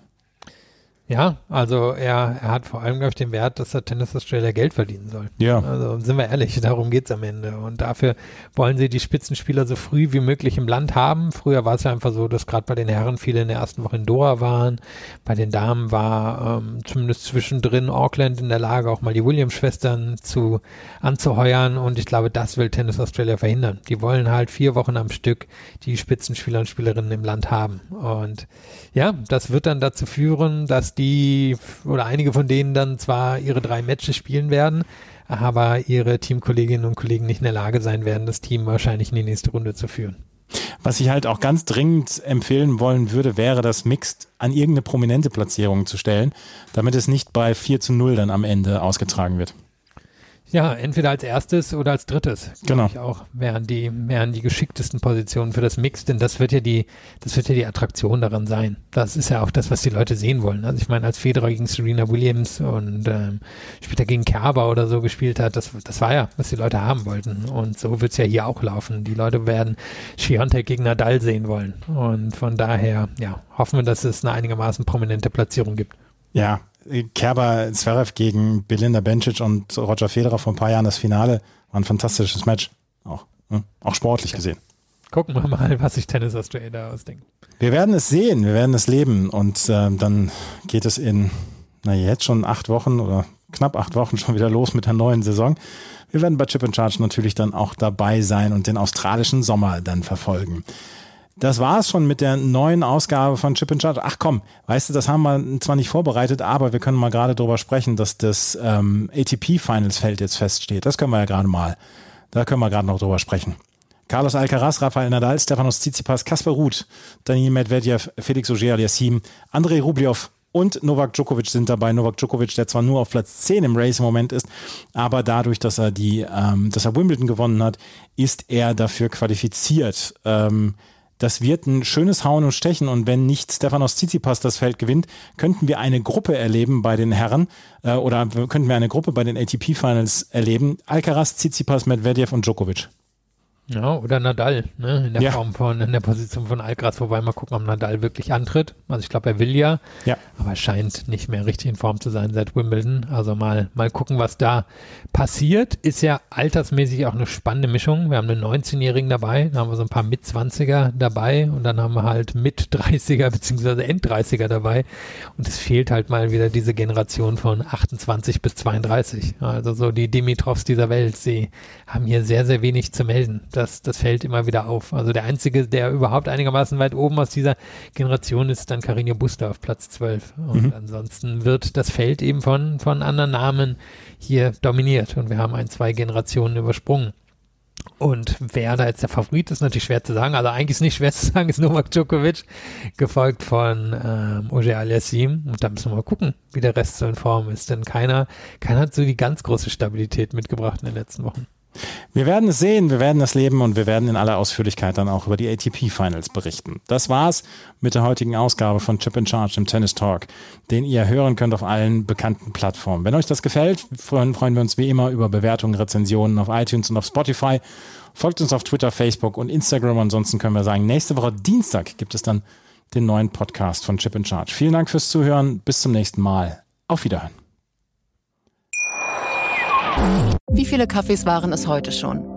Ja, also er, er hat vor allem, glaube ich, den Wert, dass der Tennis Australia Geld verdienen soll. Ja. Also sind wir ehrlich, [laughs] darum geht's am Ende. Und dafür wollen sie die Spitzenspieler so früh wie möglich im Land haben. Früher war es ja einfach so, dass gerade bei den Herren viele in der ersten Woche in Doha waren. Bei den Damen war ähm, zumindest zwischendrin Auckland in der Lage, auch mal die Williams-Schwestern zu anzuheuern. Und ich glaube, das will Tennis Australia verhindern. Die wollen halt vier Wochen am Stück die Spitzenspieler und Spielerinnen im Land haben. Und ja, das wird dann dazu führen, dass die oder einige von denen dann zwar ihre drei Matches spielen werden, aber ihre Teamkolleginnen und Kollegen nicht in der Lage sein werden, das Team wahrscheinlich in die nächste Runde zu führen. Was ich halt auch ganz dringend empfehlen wollen würde, wäre das Mixed an irgendeine prominente Platzierung zu stellen, damit es nicht bei 4 zu 0 dann am Ende ausgetragen wird. Ja, entweder als erstes oder als drittes. Genau. Ich auch wären die, wären die geschicktesten Positionen für das Mix, denn das wird ja die, das wird ja die Attraktion daran sein. Das ist ja auch das, was die Leute sehen wollen. Also ich meine, als Federer gegen Serena Williams und ähm, später gegen Kerber oder so gespielt hat, das, das war ja, was die Leute haben wollten. Und so wird's ja hier auch laufen. Die Leute werden Schiontek gegen Nadal sehen wollen. Und von daher, ja, hoffen wir, dass es eine einigermaßen prominente Platzierung gibt. Ja, Kerber Zverev gegen Belinda Bencic und Roger Federer vor ein paar Jahren das Finale war ein fantastisches Match. Auch, ne? auch sportlich gesehen. Gucken wir mal, was sich Tennis Australia da ausdenkt. Wir werden es sehen, wir werden es leben und äh, dann geht es in, na jetzt schon acht Wochen oder knapp acht Wochen schon wieder los mit der neuen Saison. Wir werden bei Chip and Charge natürlich dann auch dabei sein und den australischen Sommer dann verfolgen. Das war es schon mit der neuen Ausgabe von Chip and Charge. Ach komm, weißt du, das haben wir zwar nicht vorbereitet, aber wir können mal gerade drüber sprechen, dass das ähm, ATP-Finals-Feld jetzt feststeht. Das können wir ja gerade mal. Da können wir gerade noch drüber sprechen. Carlos Alcaraz, Rafael Nadal, Stefanos Tsitsipas, Kasper Ruth, Daniel Medvedev, Felix Auger-Aliassime, Andrei Rublev und Novak Djokovic sind dabei. Novak Djokovic, der zwar nur auf Platz 10 im Race im Moment ist, aber dadurch, dass er die, ähm, dass er Wimbledon gewonnen hat, ist er dafür qualifiziert. Ähm, das wird ein schönes Hauen und Stechen und wenn nicht Stefanos Tsitsipas das Feld gewinnt, könnten wir eine Gruppe erleben bei den Herren äh, oder könnten wir eine Gruppe bei den ATP Finals erleben. Alcaraz, Tsitsipas, Medvedev und Djokovic. Ja, oder Nadal, ne, in der ja. Form von, in der Position von Alcaraz, wobei mal gucken, ob Nadal wirklich antritt. Also ich glaube, er will ja, ja, aber scheint nicht mehr richtig in Form zu sein seit Wimbledon. Also mal, mal gucken, was da passiert. Ist ja altersmäßig auch eine spannende Mischung. Wir haben einen 19-Jährigen dabei, dann haben wir so ein paar Mit-20er dabei und dann haben wir halt Mit-30er beziehungsweise End-30er dabei. Und es fehlt halt mal wieder diese Generation von 28 bis 32. Also so die Dimitrovs dieser Welt, sie haben hier sehr, sehr wenig zu melden das, das fällt immer wieder auf. Also der einzige, der überhaupt einigermaßen weit oben aus dieser Generation ist, dann Carino Buster auf Platz 12. Und mhm. ansonsten wird das Feld eben von, von anderen Namen hier dominiert und wir haben ein, zwei Generationen übersprungen. Und wer da jetzt der Favorit ist, natürlich schwer zu sagen. Also eigentlich ist nicht schwer [laughs] zu sagen, ist Novak Djokovic, gefolgt von ähm, Oje Aliassim. Und da müssen wir mal gucken, wie der Rest so in Form ist. Denn keiner, keiner hat so die ganz große Stabilität mitgebracht in den letzten Wochen. Wir werden es sehen, wir werden es leben und wir werden in aller Ausführlichkeit dann auch über die ATP Finals berichten. Das war's mit der heutigen Ausgabe von Chip in Charge im Tennis Talk, den ihr hören könnt auf allen bekannten Plattformen. Wenn euch das gefällt, freuen, wir uns wie immer über Bewertungen, Rezensionen auf iTunes und auf Spotify. Folgt uns auf Twitter, Facebook und Instagram. Ansonsten können wir sagen, nächste Woche Dienstag gibt es dann den neuen Podcast von Chip in Charge. Vielen Dank fürs Zuhören. Bis zum nächsten Mal. Auf Wiederhören. Wie viele Kaffees waren es heute schon?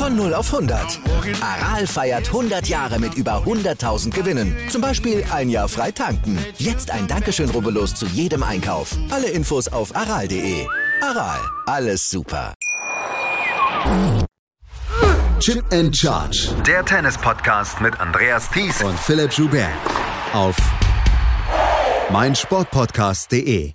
Von 0 auf 100. Aral feiert 100 Jahre mit über 100.000 Gewinnen. Zum Beispiel ein Jahr frei tanken. Jetzt ein Dankeschön, rubbellos zu jedem Einkauf. Alle Infos auf aral.de. Aral, alles super. Chip and Charge. Der Tennis-Podcast mit Andreas Thies und Philipp Joubert. Auf meinsportpodcast.de.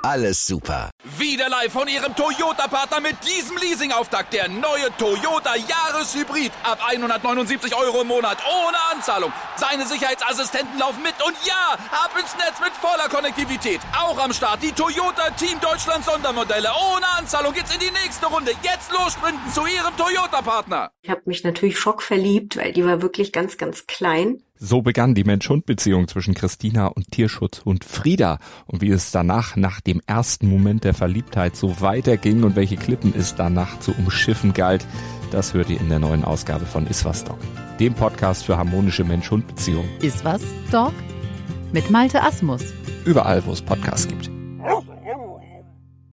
alles super. Wieder live von Ihrem Toyota-Partner mit diesem Leasing-Auftakt. Der neue Toyota Jahreshybrid. Ab 179 Euro im Monat. Ohne Anzahlung. Seine Sicherheitsassistenten laufen mit. Und ja, ab ins Netz mit voller Konnektivität. Auch am Start die Toyota Team Deutschland Sondermodelle. Ohne Anzahlung geht's in die nächste Runde. Jetzt los sprinten zu Ihrem Toyota-Partner. Ich habe mich natürlich schockverliebt, weil die war wirklich ganz, ganz klein. So begann die Mensch-Hund-Beziehung zwischen Christina und Tierschutzhund Frieda. Und wie es danach, nach dem ersten Moment der Verliebtheit, so weiterging und welche Klippen es danach zu umschiffen galt, das hört ihr in der neuen Ausgabe von Iswas Dog, dem Podcast für harmonische Mensch-Hund-Beziehungen. Iswas Dog? Mit Malte Asmus. Überall, wo es Podcasts gibt.